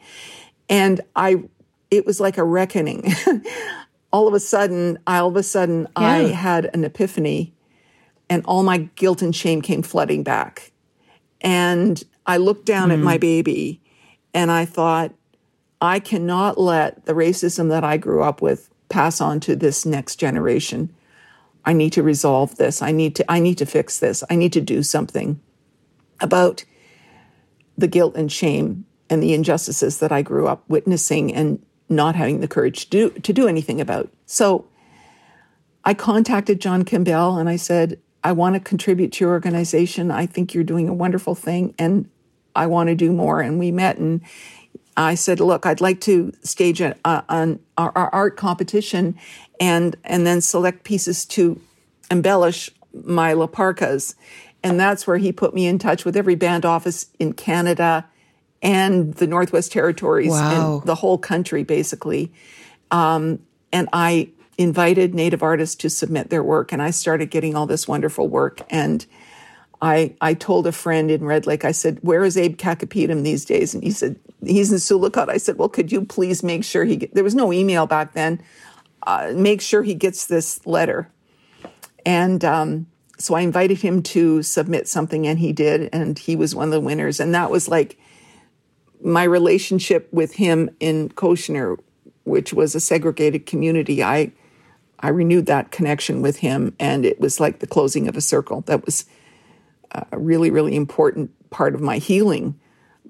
And I it was like a reckoning. all of a sudden, all of a sudden, yeah. I had an epiphany, and all my guilt and shame came flooding back. And I looked down mm. at my mm. baby, and I thought, I cannot let the racism that I grew up with pass on to this next generation. I need to resolve this. I need to I need to fix this. I need to do something about the guilt and shame and the injustices that I grew up witnessing and not having the courage to do, to do anything about. So I contacted John Kim Bell and I said, I want to contribute to your organization. I think you're doing a wonderful thing and I want to do more. And we met and I said, look, I'd like to stage an, our, our art competition and, and then select pieces to embellish my La Parkas. And that's where he put me in touch with every band office in Canada and the Northwest Territories wow. and the whole country, basically. Um, and I invited Native artists to submit their work, and I started getting all this wonderful work. And I, I told a friend in Red Lake, I said, where is Abe Kakapetum these days? And he said, he's in Sioux Lookout. I said, well, could you please make sure he, get, there was no email back then, uh, make sure he gets this letter. And um, so I invited him to submit something and he did. And he was one of the winners. And that was like my relationship with him in Cochenour, which was a segregated community. I, I renewed that connection with him and it was like the closing of a circle. That was, a really, really important part of my healing.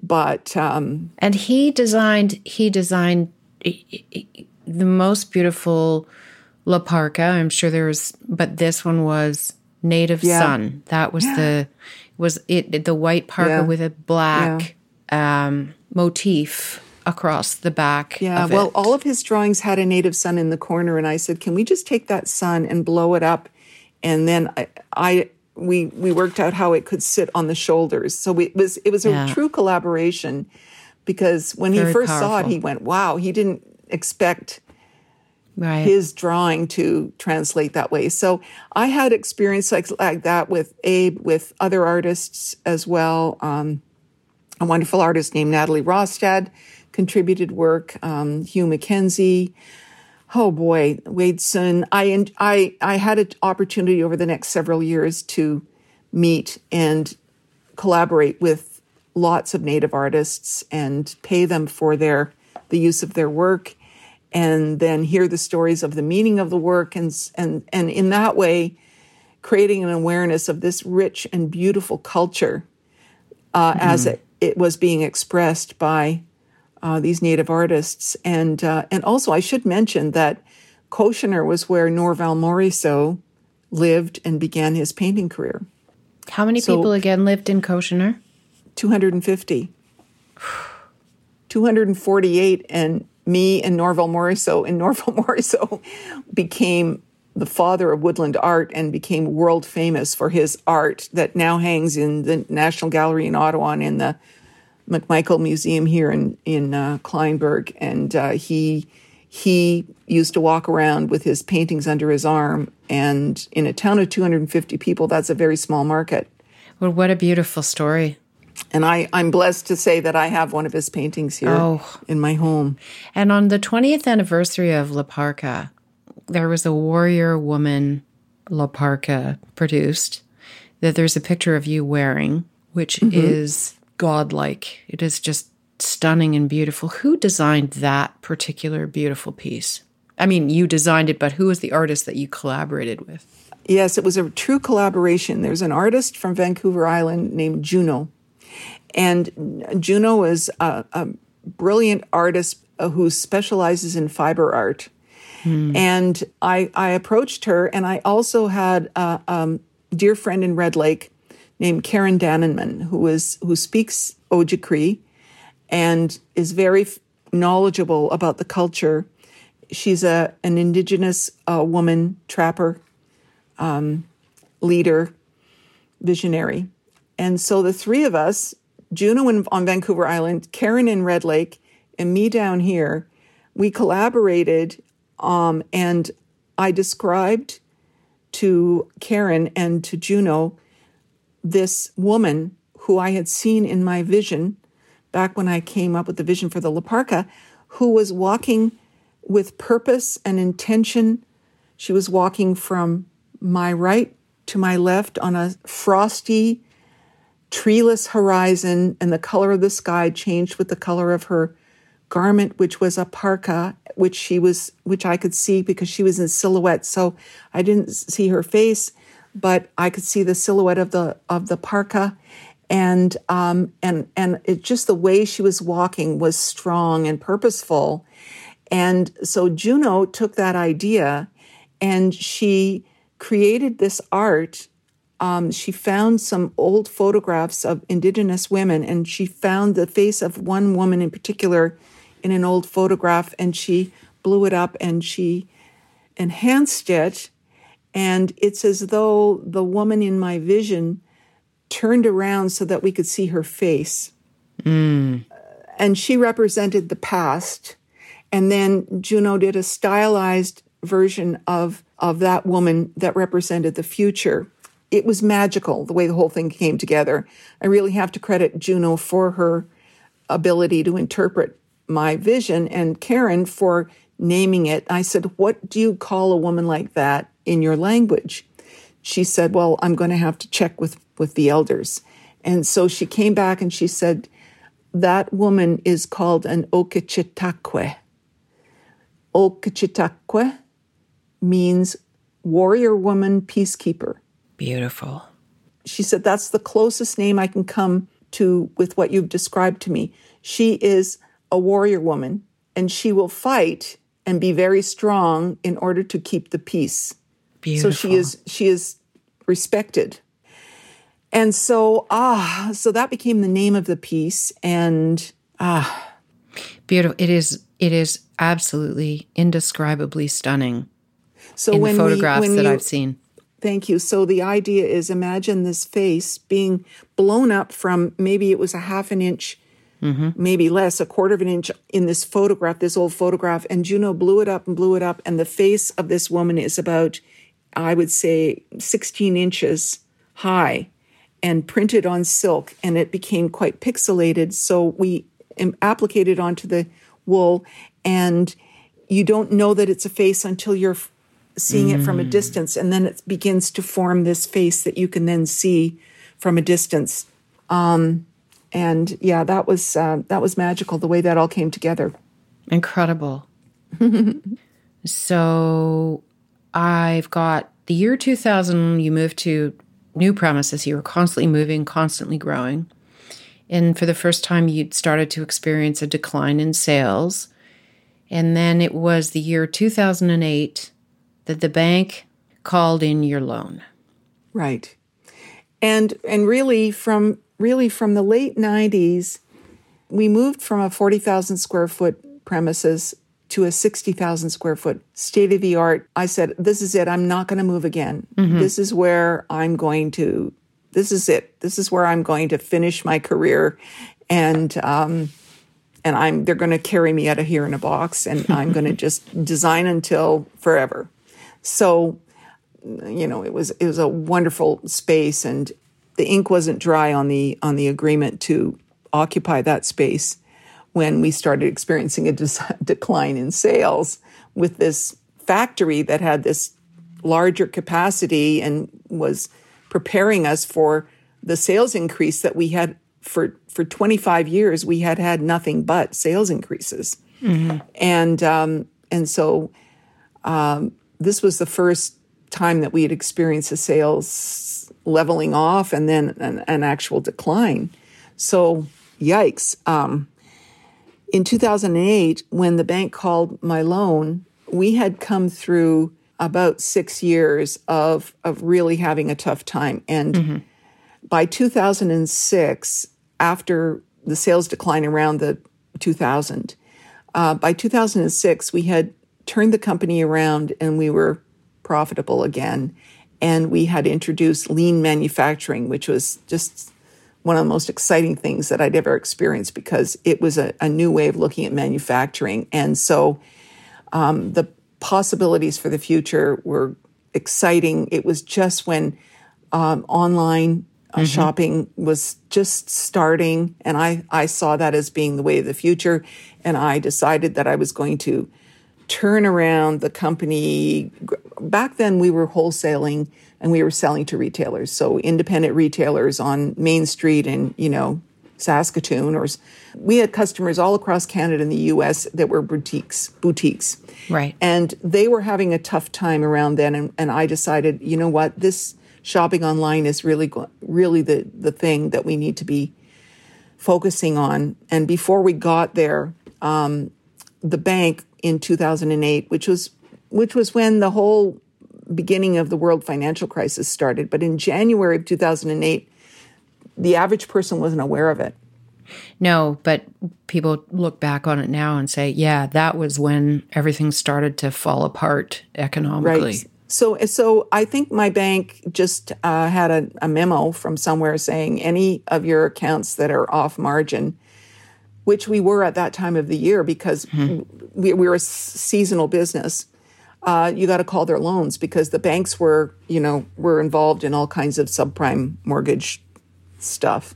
But um, and he designed he designed the most beautiful La Parka. I'm sure there was, but this one was native yeah. sun. That was yeah. the was it the white parka yeah. with a black um, motif across the back. Yeah, well, all of his drawings had a native sun in the corner, and I said, "Can we just take that sun and blow it up?" And then I, I we we worked out how it could sit on the shoulders. So we, it was it was a yeah. true collaboration because when Very he first powerful. saw it, he went, "Wow!" He didn't expect right. his drawing to translate that way. So I had experience like like that with Abe, with other artists as well. Um, a wonderful artist named Natalie Rostad contributed work. Um, Hugh McKenzie oh boy, Wade Sun. I, I, I had an opportunity over the next several years to meet and collaborate with lots of Native artists and pay them for their the use of their work, and then hear the stories of the meaning of the work, and and and in that way, creating an awareness of this rich and beautiful culture uh, mm-hmm. as it, it was being expressed by uh, these native artists. And, uh, and also, I should mention that Cochenour was where Norval Morrisseau lived and began his painting career. How many so, people again lived in Cochenour? 250. 248, and me and Norval Morrisseau. And Norval Morrisseau became the father of woodland art and became world famous for his art that now hangs in the National Gallery in Ottawa and in the McMichael Museum here in in uh, Kleinburg, and uh, he he used to walk around with his paintings under his arm. And in a town of 250 people, that's a very small market. Well, what a beautiful story. And I, I'm blessed to say that I have one of his paintings here oh. in my home. And on the 20th anniversary of La Parka, there was a warrior woman La Parka produced that there's a picture of you wearing, which mm-hmm. is godlike. It is just stunning and beautiful. Who designed that particular beautiful piece? I mean, you designed it, but who was the artist that you collaborated with? Yes, it was a true collaboration. There's an artist from Vancouver Island named Juno. And Juno is a, a brilliant artist who specializes in fiber art. Hmm. And I, I approached her, and I also had a um, dear friend in Red Lake named Karen Dannenman, who is who speaks Ojibwe and is very knowledgeable about the culture. She's a an indigenous uh, woman trapper, um, leader, visionary, and so the three of us, Juno in, on Vancouver Island, Karen in Red Lake, and me down here, we collaborated, um, and I described to Karen and to Juno this woman who I had seen in my vision back when I came up with the vision for the La Parka, who was walking with purpose and intention. She was walking from my right to my left on a frosty, treeless horizon, and the color of the sky changed with the color of her garment, which was a parka, which she was, which I could see because she was in silhouette. So I didn't see her face but I could see the silhouette of the of the parka, and um, and and it just the way she was walking was strong and purposeful, and so Juno took that idea, and she created this art. Um, she found some old photographs of indigenous women, and she found the face of one woman in particular in an old photograph, and she blew it up and she enhanced it and it's as though the woman in my vision turned around so that we could see her face. Mm. And she represented the past. And then Juno did a stylized version of, of that woman that represented the future. it was magical the way the whole thing came together. I really have to credit Juno for her ability to interpret my vision and Karen for naming it. I said, What do you call a woman like that in your language? She said, Well, I'm going to have to check with, with the elders. And so she came back and she said, That woman is called an Okechitakwe. Okechitakwe means warrior woman peacekeeper. Beautiful. She said, That's the closest name I can come to with what you've described to me. She is a warrior woman and she will fight and be very strong in order to keep the peace. Beautiful. So she is she is respected. And so ah so that became the name of the piece and ah beautiful. It is it is absolutely indescribably stunning. So in when the photographs we, when that you, I've seen. Thank you. So the idea is imagine this face being blown up from maybe it was a half an inch, mm-hmm. maybe less, a quarter of an inch in this photograph, this old photograph. And Juno blew it up and blew it up. And the face of this woman is about, I would say, 16 inches high and printed on silk. And it became quite pixelated. So we applied it onto the wool. And you don't know that it's a face until you're seeing mm. it from a distance, and then it begins to form this face that you can then see from a distance. Um, and yeah, that was uh, that was magical the way that all came together. Incredible. so I've got the year 2000. You moved to new premises. You were constantly moving, constantly growing. And for the first time, you'd started to experience a decline in sales. And then it was the year 2008 that the bank called in your loan. Right. And and really from really from the late 90s we moved from a 40,000 square foot premises to a 60,000 square foot state of the art. I said, This is it. I'm not going to move again. Mm-hmm. This is where I'm going to, this is it. This is where I'm going to finish my career. And, um, and I'm, they're going to carry me out of here in a box and I'm going to just design until forever. So, you know, it was it was a wonderful space, and the ink wasn't dry on the on the agreement to occupy that space when we started experiencing a decline in sales with this factory that had this larger capacity and was preparing us for the sales increase that we had for for 25 years we had had nothing but sales increases mm-hmm. and um, and so um, this was the first time that we had experienced a sales leveling off and then an, an actual decline. So, yikes. Um, in 2008, when the bank called my loan, we had come through about six years of, of really having a tough time. And mm-hmm. by 2006, after the sales decline around the 2000, uh, by 2006, we had turned the company around and we were profitable again. And we had introduced lean manufacturing, which was just one of the most exciting things that I'd ever experienced because it was a, a new way of looking at manufacturing. And so um, the possibilities for the future were exciting. It was just when um, online uh, mm-hmm. shopping was just starting, and I, I saw that as being the way of the future. And I decided that I was going to turn around the company. Back then, we were wholesaling and we were selling to retailers. So independent retailers on Main Street and, you know, Saskatoon, or we had customers all across Canada and the U.S. that were boutiques, boutiques, right? And they were having a tough time around then, and, and I decided, you know what, this shopping online is really, really the the thing that we need to be focusing on. And before we got there, um, the bank in 2008, which was which was when the whole beginning of the world financial crisis started. But in January of 2008, the average person wasn't aware of it. No, but people look back on it now and say, yeah, that was when everything started to fall apart economically. Right. So, so I think my bank just uh, had a, a memo from somewhere saying any of your accounts that are off margin which we were at that time of the year because mm-hmm. we, we, were a seasonal business. Uh, you got to call their loans because the banks were, you know, were involved in all kinds of subprime mortgage stuff.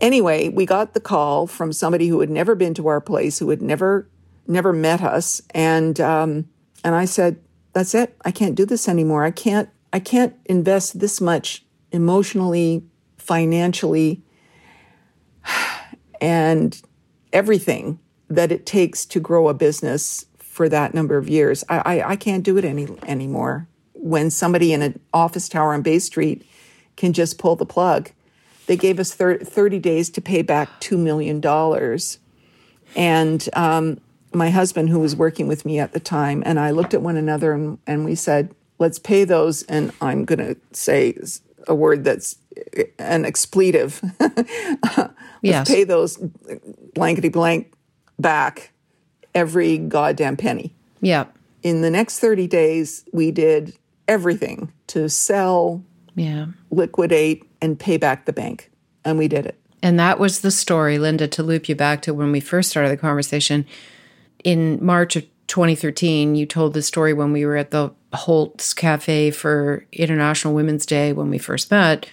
Anyway, we got the call from somebody who had never been to our place, who had never, never met us, and um, and I said, "That's it. I can't do this anymore. I can't. I can't invest this much emotionally, financially, and everything that it takes to grow a business for that number of years. I, I, I can't do it any anymore. When somebody in an office tower on Bay Street can just pull the plug, they gave us 30 days to pay back $2 million. And um, my husband, who was working with me at the time, and I looked at one another and, and we said, let's pay those. And I'm going to say a word that's an expletive. let's yes. pay those blankety blank back every goddamn penny. Yeah. In the next 30 days, we did everything to sell, yeah, liquidate, and pay back the bank. And we did it. And that was the story, Linda, to loop you back to when we first started the conversation. In March of 2013, you told the story when we were at the Holt's Cafe for International Women's Day when we first met.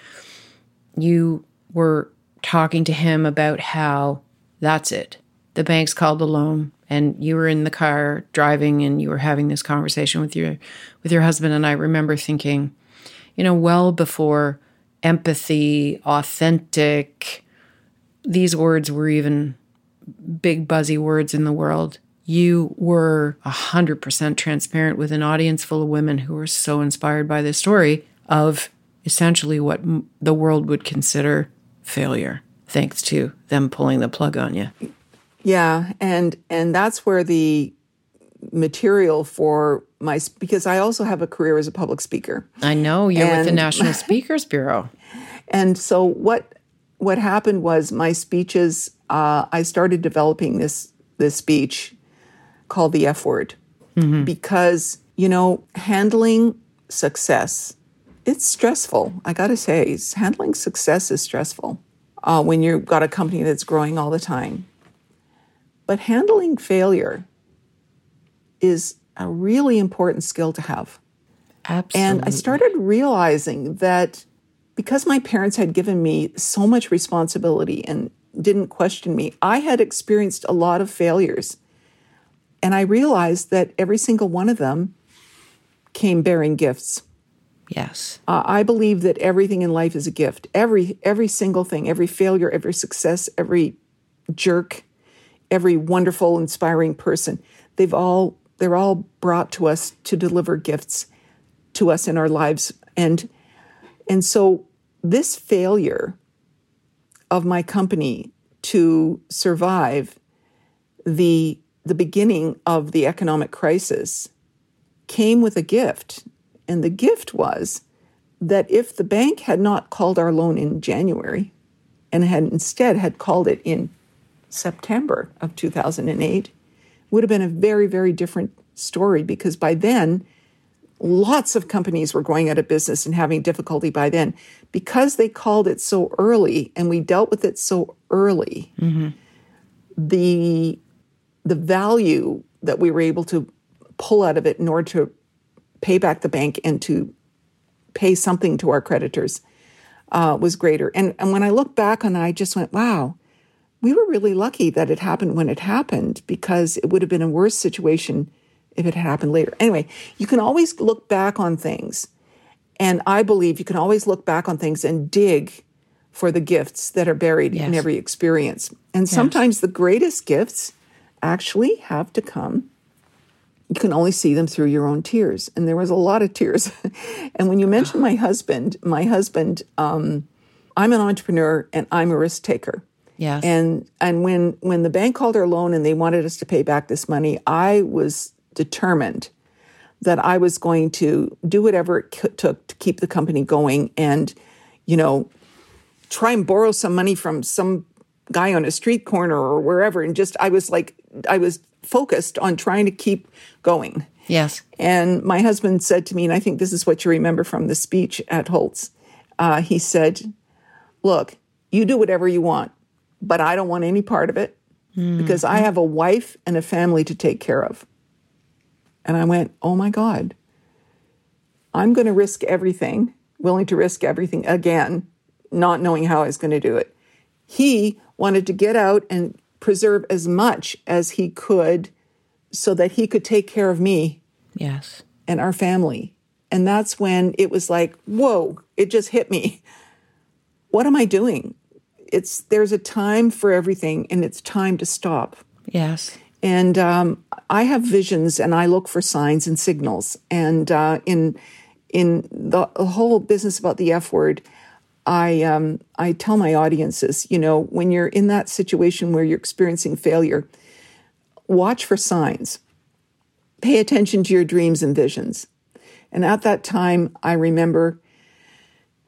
You were talking to him about how that's it. The bank's called the loan and you were in the car driving and you were having this conversation with your with your husband. And I remember thinking you know well before empathy authentic these words were even big buzzy words in the world. You were 100% transparent with an audience full of women who were so inspired by this story of essentially what the world would consider failure thanks to them pulling the plug on you yeah, and and that's where the material for my because I also have a career as a public speaker. I know you're and, with the National Speakers Bureau. And so what what happened was my speeches. Uh, I started developing this this speech called the F word mm-hmm. because you know handling success it's stressful. I got to say, handling success is stressful uh, when you've got a company that's growing all the time. But handling failure is a really important skill to have. Absolutely. And I started realizing that because my parents had given me so much responsibility and didn't question me, I had experienced a lot of failures. And I realized that every single one of them came bearing gifts. Yes. Uh, I believe that everything in life is a gift. Every every single thing, every failure, every success, every jerk, every wonderful, inspiring person. They've all they're all brought to us to deliver gifts to us in our lives. And and so this failure of my company to survive the the beginning of the economic crisis came with a gift. And the gift was that if the bank had not called our loan in January and had instead had called it in September of 2008 would have been a very, very different story because by then, lots of companies were going out of business and having difficulty by then. Because they called it so early and we dealt with it so early, mm-hmm. the, the value that we were able to pull out of it in order to pay back the bank and to pay something to our creditors uh, was greater. And, and when I look back on that, I just went, wow, we were really lucky that it happened when it happened because it would have been a worse situation if it had happened later. Anyway, you can always look back on things. And I believe you can always look back on things and dig for the gifts that are buried yes. in every experience. And yes. sometimes the greatest gifts actually have to come. You can only see them through your own tears. And there was a lot of tears. and when you mentioned my husband, my husband, um, I'm an entrepreneur and I'm a risk taker. Yes. And and when when the bank called our loan and they wanted us to pay back this money, I was determined that I was going to do whatever it took to keep the company going and you know try and borrow some money from some guy on a street corner or wherever and just I was like I was focused on trying to keep going. Yes. And my husband said to me, and I think this is what you remember from the speech at Holt's. Uh, he said, "Look, you do whatever you want but I don't want any part of it mm. because I have a wife and a family to take care of. And I went, oh my God, I'm going to risk everything, willing to risk everything again, not knowing how I was going to do it. He wanted to get out and preserve as much as he could so that he could take care of me Yes. and our family. And that's when it was like, whoa, it just hit me. What am I doing? It's there's a time for everything and it's time to stop. Yes. And um, I have visions and I look for signs and signals. And uh, in in the whole business about the F word, I um, I tell my audiences, you know, when you're in that situation where you're experiencing failure, watch for signs. Pay attention to your dreams and visions. And at that time, I remember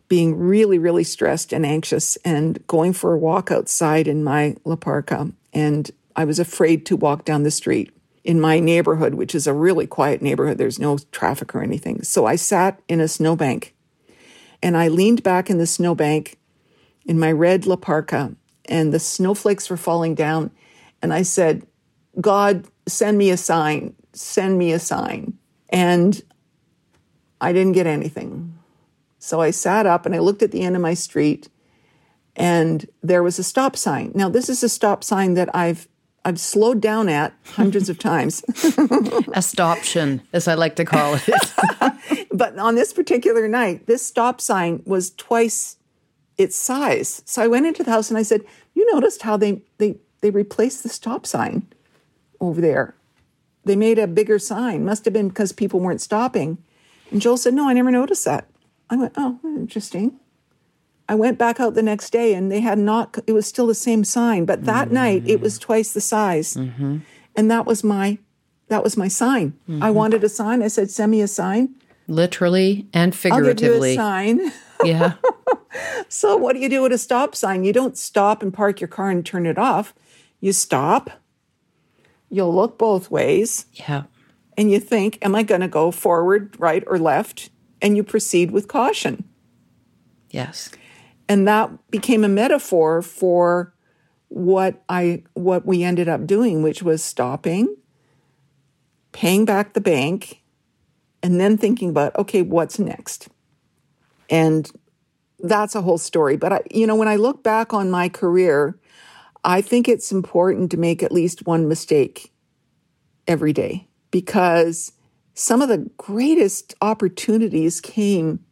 being really, really stressed and anxious and going for a walk outside in my La Parka. And I was afraid to walk down the street in my neighborhood, which is a really quiet neighborhood. There's no traffic or anything. So I sat in a snowbank and I leaned back in the snowbank in my red La Parka and the snowflakes were falling down. And I said, God, send me a sign, send me a sign. And I didn't get anything. So I sat up and I looked at the end of my street and there was a stop sign. Now this is a stop sign that I've I've slowed down at hundreds of times. A stoption, as I like to call it. but on this particular night, this stop sign was twice its size. So I went into the house and I said, "You noticed how they they they replaced the stop sign over there? They made a bigger sign. Must have been because people weren't stopping." And Joel said, "No, I never noticed that." I went, "Oh, interesting." I went back out the next day and they had not, it was still the same sign, but that night it was mm. twice the size. Mm-hmm. And that was my, that was my sign. I mm-hmm. wanted a sign. I said, send me a sign. Literally and I'll give you a figuratively. sign. Yeah. so what do you do with a stop sign? You don't stop and park your car and turn it off. You stop. You'll look both ways Yeah. and you think, am I going to go forward, right, or left? And you proceed with caution. Yes. and that became a metaphor for what I what we ended up doing, which was stopping, paying back the bank, and then thinking about okay, what's next, and that's a whole story. But I, you know, when I look back on my career, I think it's important to make at least one mistake every day because some of the greatest opportunities came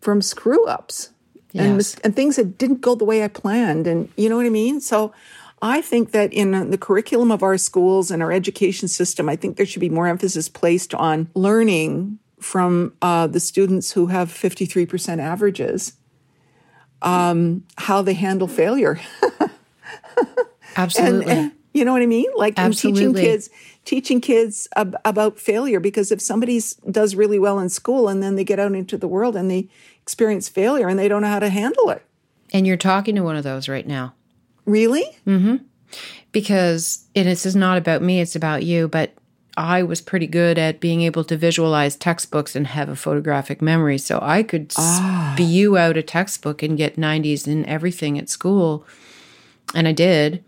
from screw ups and, mis- and things that didn't go the way I planned. And you know what I mean? So I think that in uh, the curriculum of our schools and our education system, I think there should be more emphasis placed on learning from uh, the students who have 53% averages um, how they handle failure. Absolutely. And, and- you know what I mean? Like in teaching kids, teaching kids ab- about failure. Because if somebody does really well in school and then they get out into the world and they experience failure and they don't know how to handle it, and you're talking to one of those right now. really? Mm-hmm. Because and this is not about me it's about you but i was pretty good at being able to visualize textbooks and have a photographic memory so i could spew out a textbook and get 90s in everything at school and i did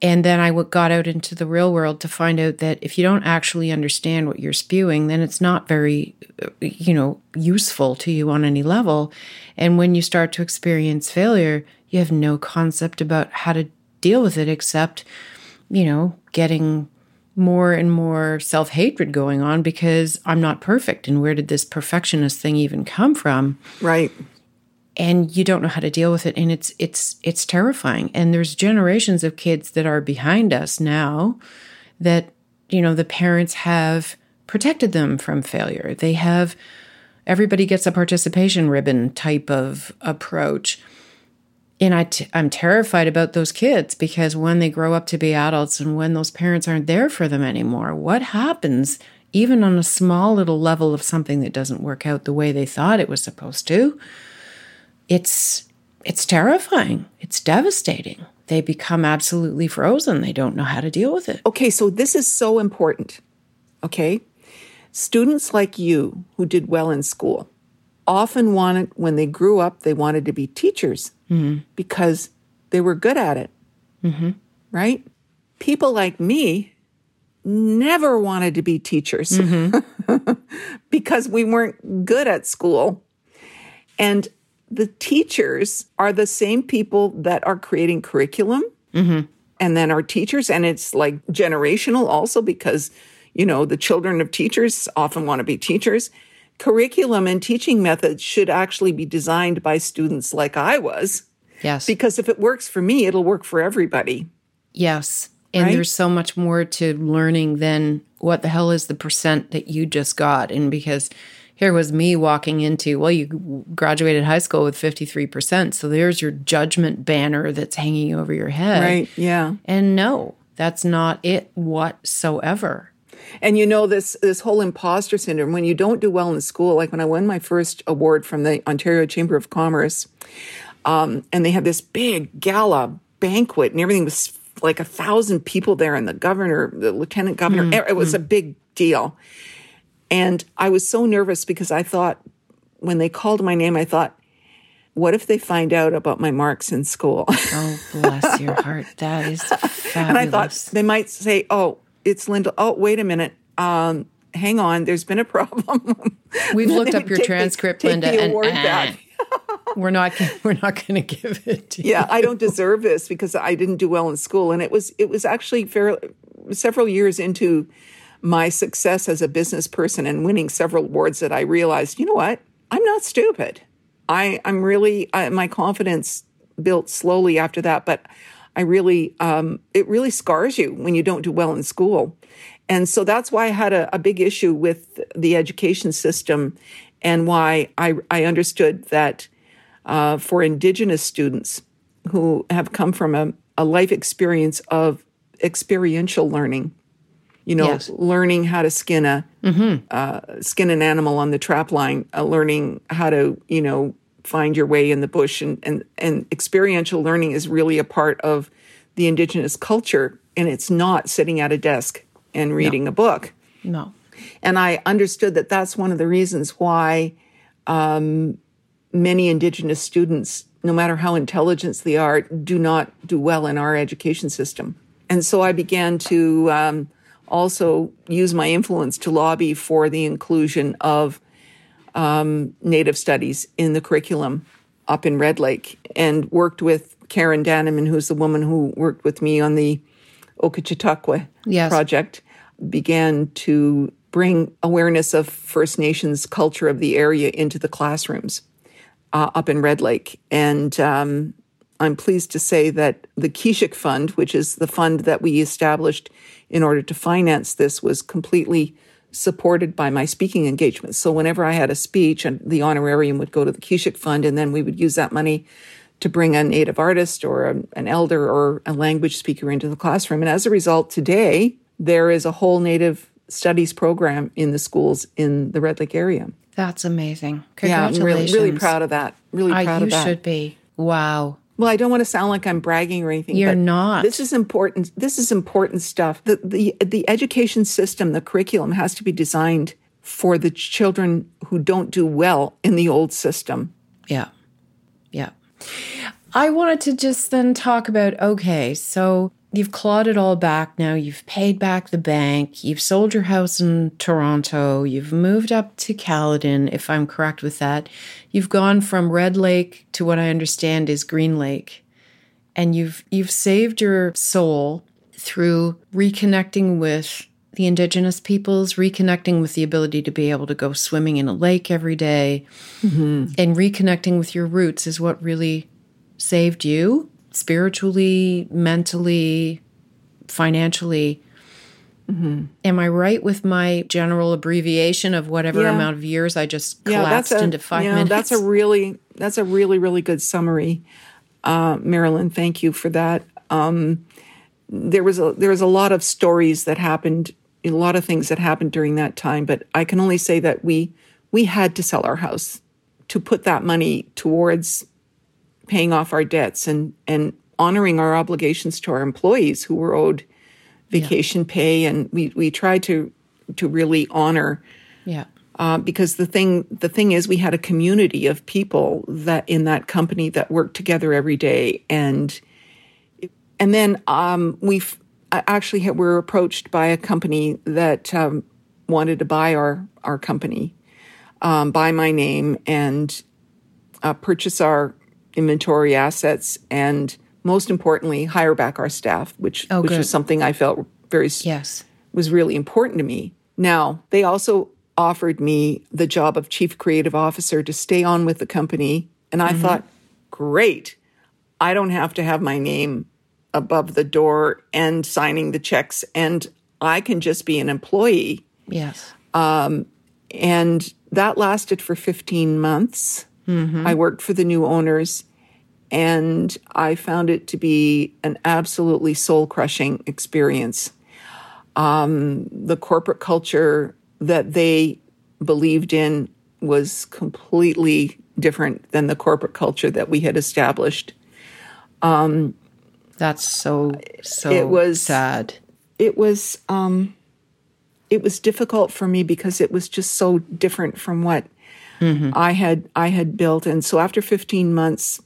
and then I got out into the real world to find out that if you don't actually understand what you're spewing, then it's not very, uh, you know, useful to you on any level. And when you start to experience failure, you have no concept about how to deal with it except, you know, getting more and more self hatred going on because I'm not perfect. And where did this perfectionist thing even come from? Right. And you don't know how to deal with it and it's it's it's terrifying. And there's generations of kids that are behind us now that you know the parents have protected them from failure. They have everybody gets a participation ribbon type of approach. And I t- I'm terrified about those kids because when they grow up to be adults and when those parents aren't there for them anymore, what happens even on a small little level of something that doesn't work out the way they thought it was supposed to? It's it's terrifying. It's devastating. They become absolutely frozen. They don't know how to deal with it. Okay, so this is so important. Okay. Students like you who did well in school often wanted, when they grew up, they wanted to be teachers because they were good at it. Right? People like me never wanted to be teachers mm-hmm. because we weren't good at school. And the teachers are the same people that are creating curriculum mm-hmm. and then our teachers. And it's like generational also because, you know, the children of teachers often want to be teachers. Curriculum and teaching methods should actually be designed by students like I was. Yes. Because if it works for me, it'll work for everybody. Yes. And right? there's so much more to learning than what the hell is the percent that you just got. And because here was me walking into, well, you graduated high school with 53%. So there's your judgment banner that's hanging over your head. Right. Yeah. And no, that's not it whatsoever. And you know this this whole imposter syndrome when you don't do well in school. Like when I won my first award from the Ontario Chamber of Commerce, um, and they had this big gala banquet, and everything was like a thousand people there, and the governor, the lieutenant governor, mm-hmm. it was a big deal. And I was so nervous because I thought, when they called my name, I thought, what if they find out about my marks in school? Oh, bless your heart. That is fabulous. And I thought they might say, oh, it's Linda. Oh, wait a minute. Um, hang on. There's been a problem. We've looked up your transcript, the, Linda, and uh, we're not we're not going to give it to yeah, you. Yeah, I don't deserve this because I didn't do well in school, and it was it was actually fairly, several years into my success as a business person and winning several awards that I realized, you know what? I'm not stupid. I, I'm really, I, my confidence built slowly after that, but I really, um, it really scars you when you don't do well in school. And so that's why I had a, a big issue with the education system and why I, I understood that uh, for Indigenous students who have come from a, a life experience of experiential learning, you know, yes. learning how to skin a mm-hmm. uh, skin an animal on the trap line, uh, learning how to you know find your way in the bush, and and and experiential learning is really a part of the indigenous culture, and it's not sitting at a desk and reading no. a book. No, and I understood that that's one of the reasons why um, many indigenous students, no matter how intelligent they are, do not do well in our education system. And so I began to um, also use my influence to lobby for the inclusion of um, Native studies in the curriculum up in Red Lake and worked with Karen Daneman, who's the woman who worked with me on the Okechutaqua yes. project, began to bring awareness of First Nations culture of the area into the classrooms uh, up in Red Lake. And um, I'm pleased to say that the Kishik Fund, which is the fund that we established in order to finance this was completely supported by my speaking engagements. So whenever I had a speech, and the honorarium would go to the Kishik Fund, and then we would use that money to bring a native artist or a, an elder or a language speaker into the classroom. And as a result, today there is a whole native studies program in the schools in the Red Lake area. That's amazing. Congratulations. Yeah, I'm really, really proud of that. Really proud uh, of that. You should be. Wow. Well, I don't want to sound like I'm bragging or anything. You're not. This is important. This is important stuff. The, the the education system, the curriculum has to be designed for the children who don't do well in the old system. Yeah. Yeah. I wanted to just then talk about okay, so you've clawed it all back now. You've paid back the bank. You've sold your house in Toronto. You've moved up to Caledon, if I'm correct with that. You've gone from Red Lake to what I understand is Green Lake. And you've you've saved your soul through reconnecting with the indigenous peoples, reconnecting with the ability to be able to go swimming in a lake every day, mm-hmm. and reconnecting with your roots is what really saved you spiritually, mentally, financially. Mm-hmm. Am I right with my general abbreviation of whatever yeah. amount of years I just collapsed yeah, a, into five minutes? That's a really that's a really really good summary, uh, Marilyn. Thank you for that. Um, there was a there was a lot of stories that happened, a lot of things that happened during that time. But I can only say that we we had to sell our house to put that money towards paying off our debts and and honoring our obligations to our employees who were owed vacation yeah. pay. And we we tried to to really honor yeah. uh, because the thing the thing is we had a community of people that in that company that worked together every day. And and then um, we actually were approached by a company that um, wanted to buy our our company, um, buy my name, and uh, purchase our inventory assets, and most importantly, hire back our staff, which Oh, which good. was something I felt very Yes. was really important to me. Now, they also offered me the job of chief creative officer to stay on with the company. And I mm-hmm. thought, great. I don't have to have my name above the door and signing the checks, and I can just be an employee. Yes. Um, and that lasted for 15 months. Mm-hmm. I worked for the new owners, and I found it to be an absolutely soul crushing experience. Um, the corporate culture that they believed in was completely different than the corporate culture that we had established. That's so so It was- sad. It was um, it was difficult for me because it was just so different from what I had I had built. And so after 15 months,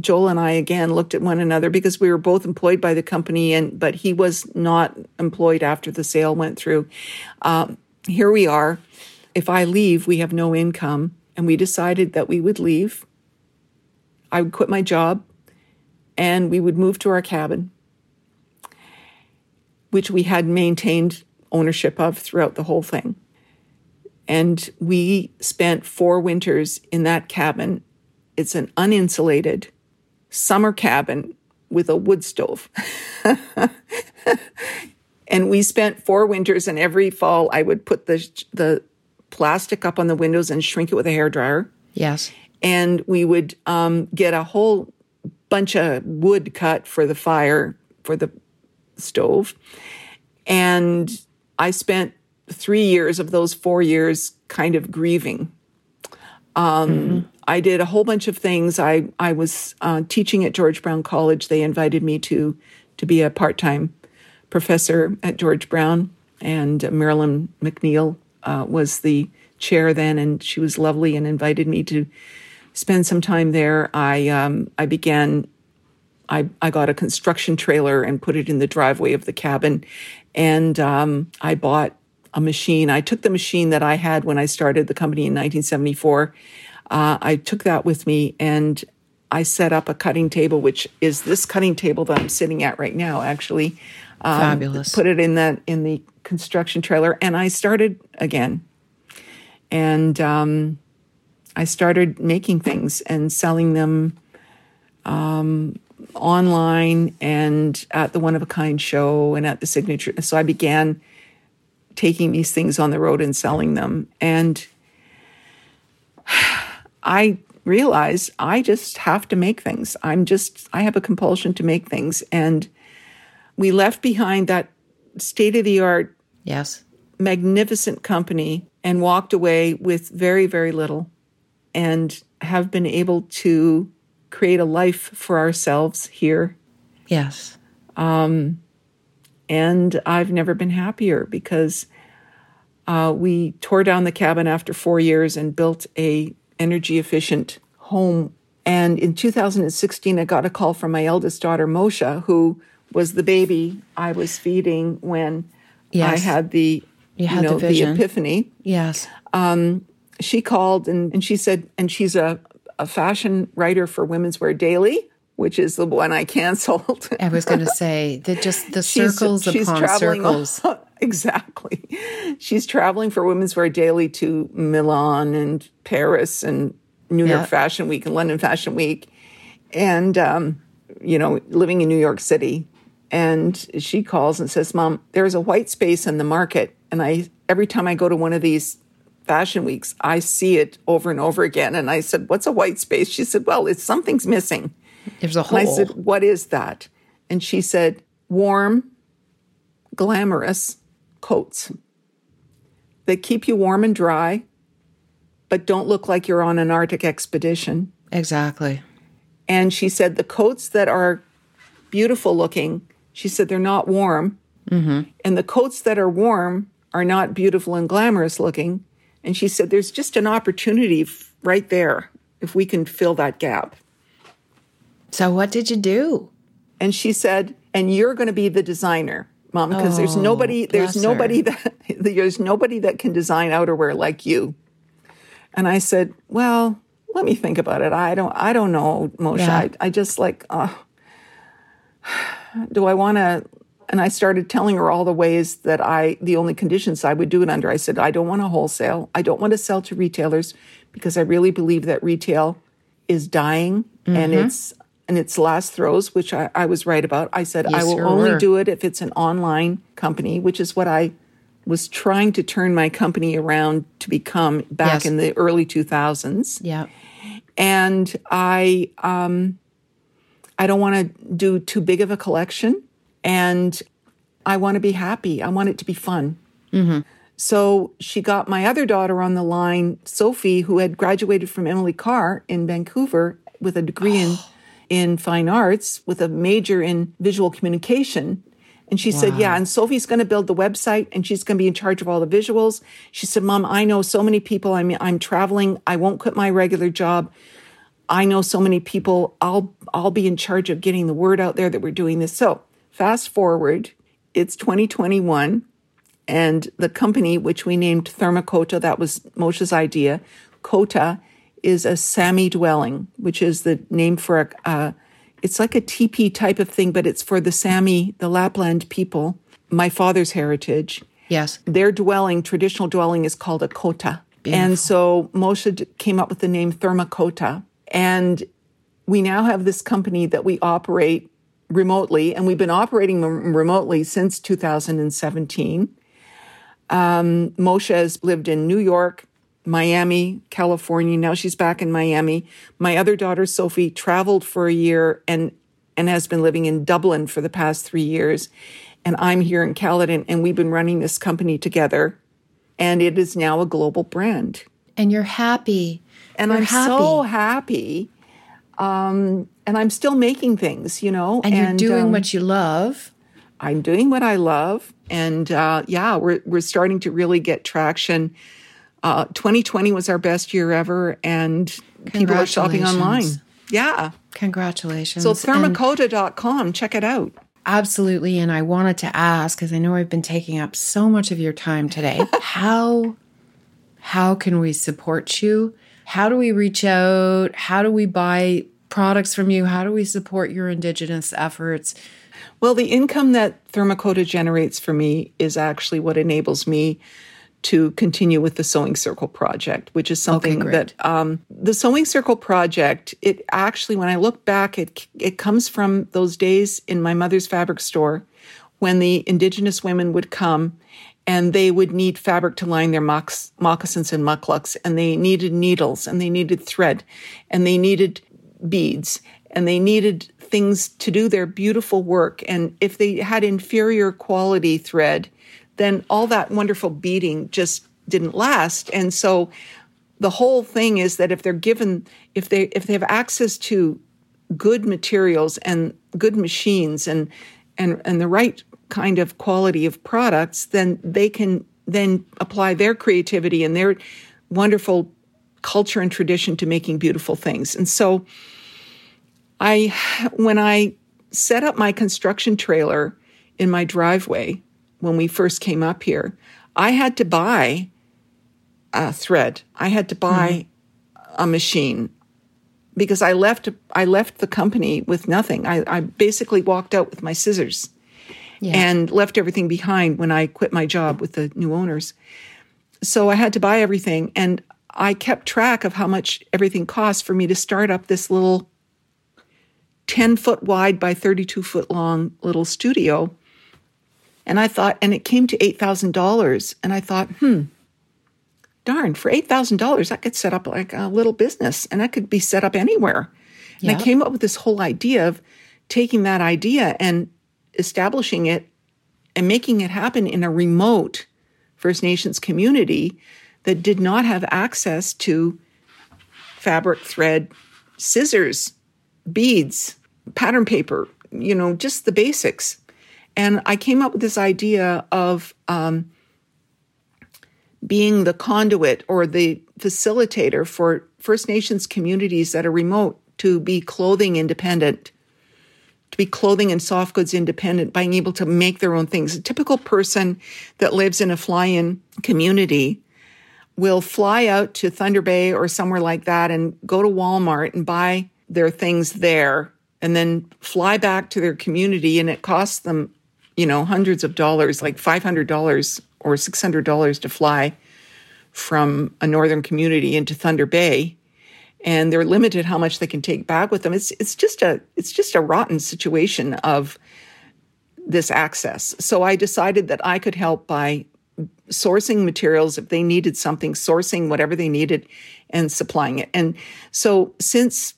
Joel and I again looked at one another because we were both employed by the company, and but he was not employed after the sale went through. Um, here we are. If I leave, we have no income, and we decided that we would leave. I would quit my job, and we would move to our cabin, which we had maintained ownership of throughout the whole thing. And we spent four winters in that cabin. It's an uninsulated summer cabin with a wood stove. and we spent four winters, and every fall I would put the, the plastic up on the windows and shrink it with a hair dryer Yes. and we would um, get a whole bunch of wood cut for the fire for the stove and i spent three years of those four years kind of grieving um, i did a whole bunch of things i, I was uh, teaching at george brown college they invited me to to be a part-time professor at george brown and marilyn mcneil uh, was the chair then and she was lovely and invited me to spend some time there. I um, I began. I I got a construction trailer and put it in the driveway of the cabin, and um, I bought a machine. I took the machine that I had when I started the company in 1974. Uh, I took that with me and I set up a cutting table, which is this cutting table that I'm sitting at right now. Actually, um, Fabulous. Put it in that in the construction trailer, and I started again. And um, I started making things and selling them um, online and at the One of a Kind show and at the Signature. So I began taking these things on the road and selling them. And I realized I just have to make things. I'm just, I have a compulsion to make things. And we left behind that state of the art Yes. magnificent company and walked away with very, very little and have been able to create a life for ourselves here. Yes. Um, And I've never been happier because uh, we tore down the cabin after four years and built a energy efficient home. And in 2016, I got a call from my eldest daughter, Mosha, who was the baby I was feeding when I had the You had the know, vision. epiphany. Yes. she called and, and she said, and she's a, a fashion writer for Women's Wear Daily, which is the one I canceled. I was going to say that just the circles she's upon circles. exactly. She's traveling for Women's Wear Daily to Milan and Paris and New York Yeah. Fashion Week and London Fashion Week, and um, you know, living in New York City. And she calls and says, "Mom, there's a white space in the market, and I every time I go to one of these." Fashion weeks, I see it over and over again. And I said, What's a white space? She said, Well, it's something's missing. There's a And. I said, What is that? And she said, Warm, glamorous coats that keep you warm and dry, but don't look like you're on an Arctic expedition. exactly. And she said, The coats that are beautiful looking, she said, they're not warm. Mm-hmm. And the coats that are warm are not beautiful and glamorous looking. And she said, There's just an opportunity f- right there if we can fill that gap. So what did you do? And she said, and you're going to be the designer. mom, because there's Oh, nobody, there's bless her. nobody that there's nobody that can design outerwear like you. And I said, well, let me think about it. I don't, I don't know, Mosha. Yeah. I, I just like, uh, do I want to? And I started telling her all the ways that I, the only conditions I would do it under. I said, I don't want to wholesale. I don't want to sell to retailers because I really believe that retail is dying and Mm-hmm. it's and its last throes, which I, I was right about. I said, I will sure only were. do it if it's an online company, which is what I was trying to turn my company around to become back Yes. in the early 2000s Yeah. and I um, I don't want to do too big of a collection, and I want to be happy. I want it to be fun. So she got my other daughter on the line, Sophie, who had graduated from Emily Carr in Vancouver with a degree in in fine arts with a major in visual communication. And she said, Yeah, and Sophie's going to build the website and she's going to be in charge of all the visuals. She said, Mom, I know so many people. I'm, I'm traveling. I won't quit my regular job. I know so many people. I'll, I'll be in charge of getting the word out there that we're doing this. So fast forward, it's 2021 and the company, which we named Thermakota, that was Mosha's idea. Kota is a Sami dwelling, which is the name for a, uh, it's like a teepee type of thing, but it's for the Sami, the Lapland people, my father's heritage. Yes. Their dwelling, traditional dwelling, is called a kota. And so Mosha came up with the name Thermakota. And we now have this company that we operate remotely, and we've been operating remotely since 2017. Um, Mosha has lived in New York, Miami, California. Now she's back in Miami. My other daughter, Sophie, traveled for a year and and has been living in Dublin for the past three years. And I'm here in Caledon, and we've been running this company together. And it is now a global brand. And you're happy. And You're I'm happy. so happy. Um, and I'm still making things, you know. and you're doing um, what you love. I'm doing what I love, and uh, yeah, we're we're starting to really get traction. Uh, 2020 was our best year ever, and people are shopping online. Yeah, Congratulations. so thermakota.com, check it out. Absolutely. And I wanted to ask, because I know I've been taking up so much of your time today, how how can we support you? How do we reach out? How do we buy products from you? How do we support your indigenous efforts? Well, the income that Thermakota generates for me is actually what enables me to continue with the Sewing Circle project, which is something great. that um, the Sewing Circle project. It actually, when I look back, it it comes from those days in my mother's fabric store when the Indigenous women would come and they would need fabric to line their mocs- moccasins and mukluks, and they needed needles, and they needed thread, and they needed beads, and they needed things to do their beautiful work. And if they had inferior quality thread, then all that wonderful beating just didn't last. And so the whole thing is that if they're given, if they if they have access to good materials and good machines and and and the right kind of quality of products, then they can then apply their creativity and their wonderful culture and tradition to making beautiful things. And so I when I set up my construction trailer in my driveway when we first came up here, I had to buy a thread. I had to buy mm-hmm. a machine because I left I left the company with nothing. I, I basically walked out with my scissors and left everything behind when I quit my job with the new owners. So I had to buy everything and I kept track of how much everything cost for me to start up this little 10 foot wide by 32 foot long little studio. And I thought, and it came to $8,000. And I thought, hmm, darn, for $8,000, I could set up like a little business and that could be set up anywhere. And. I came up with this whole idea of taking that idea and establishing it and making it happen in a remote First Nations community that did not have access to fabric, thread, scissors, beads, pattern paper, you know, just the basics. And I came up with this idea of um, being the conduit or the facilitator for First Nations communities that are remote to be clothing independent. to be clothing and soft goods independent, being able to make their own things. A typical person that lives in a fly in community will fly out to Thunder Bay or somewhere like that and go to Walmart and buy their things there and then fly back to their community and it costs them, you know, hundreds of dollars, like $500 or $600 to fly from a northern community into Thunder Bay and they're limited how much they can take back with them. It's it's just a it's just a rotten situation of this access. So I decided that I could help by sourcing materials if they needed something, sourcing whatever they needed and supplying it. And so since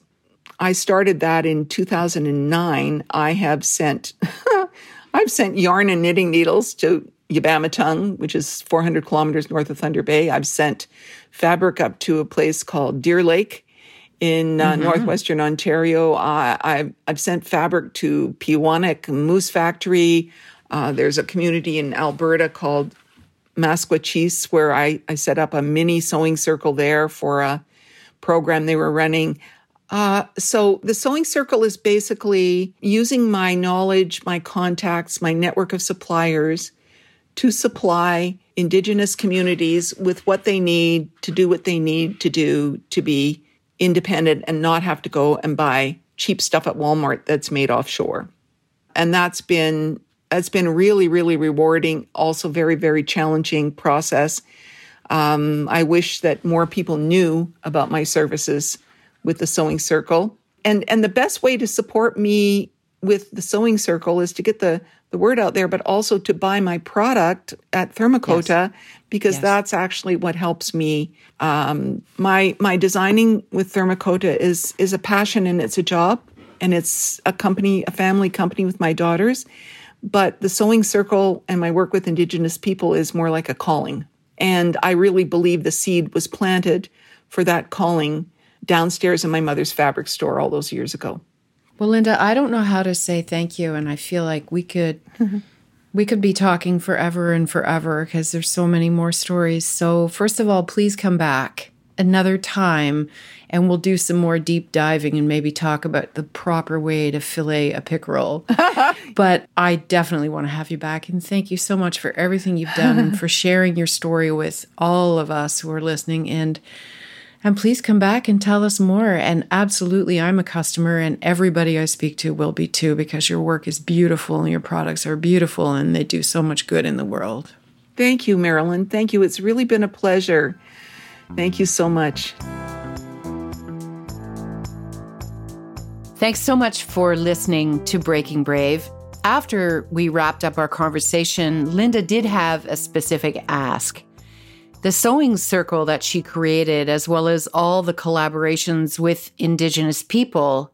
I started that in 2009, I have sent I've sent yarn and knitting needles to Eabametoong, which is 400 kilometers north of Thunder Bay. I've sent fabric up to a place called Deer Lake in uh, mm-hmm. northwestern Ontario. Uh, I've, I've sent fabric to Peawanuck Moose Factory. Uh, there's a community in Alberta called Maskwacis where I, I set up a mini sewing circle there for a program they were running. Uh, so the sewing circle is basically using my knowledge, my contacts, my network of suppliers to supply indigenous communities with what they need to do what they need to do to be independent and not have to go and buy cheap stuff at Walmart that's made offshore. And that's been that's been really really rewarding, also very very challenging process. Um, I wish that more people knew about my services with the Sewing Circle. And and the best way to support me with the Sewing Circle is to get the the word out there, but also to buy my product at Thermakota yes. because yes. that's actually what helps me. Um, my my designing with Thermakota is is a passion and it's a job and it's a company, a family company with my daughters. But the sewing circle and my work with Indigenous people is more like a calling. And I really believe the seed was planted for that calling downstairs in my mother's fabric store all those years ago. Well, Linda, I don't know how to say thank you, and I feel like we could we could be talking forever and forever because there's so many more stories. So, first of all, please come back another time and we'll do some more deep diving and maybe talk about the proper way to fillet a pickerel. but I definitely want to have you back and thank you so much for everything you've done and for sharing your story with all of us who are listening and and please come back and tell us more. And absolutely, I'm a customer, and everybody I speak to will be too, because your work is beautiful and your products are beautiful and they do so much good in the world. Thank you, Marilyn. Thank you. It's really been a pleasure. Thank you so much. Thanks so much for listening to Breaking Brave. After we wrapped up our conversation, Linda did have a specific ask. The sewing circle that she created, as well as all the collaborations with Indigenous people,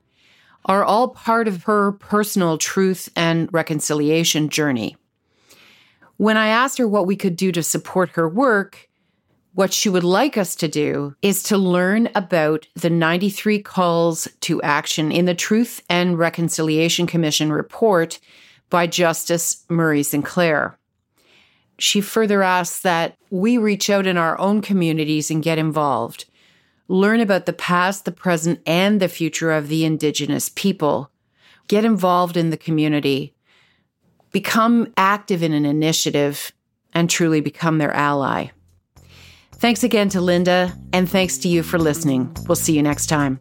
are all part of her personal truth and reconciliation journey. When I asked her what we could do to support her work, what she would like us to do is to learn about the 93 calls to action in the Truth and Reconciliation Commission report by Justice Murray Sinclair. She further asks that we reach out in our own communities and get involved, learn about the past, the present, and the future of the Indigenous people, get involved in the community, become active in an initiative, and truly become their ally. Thanks again to Linda, and thanks to you for listening. We'll see you next time.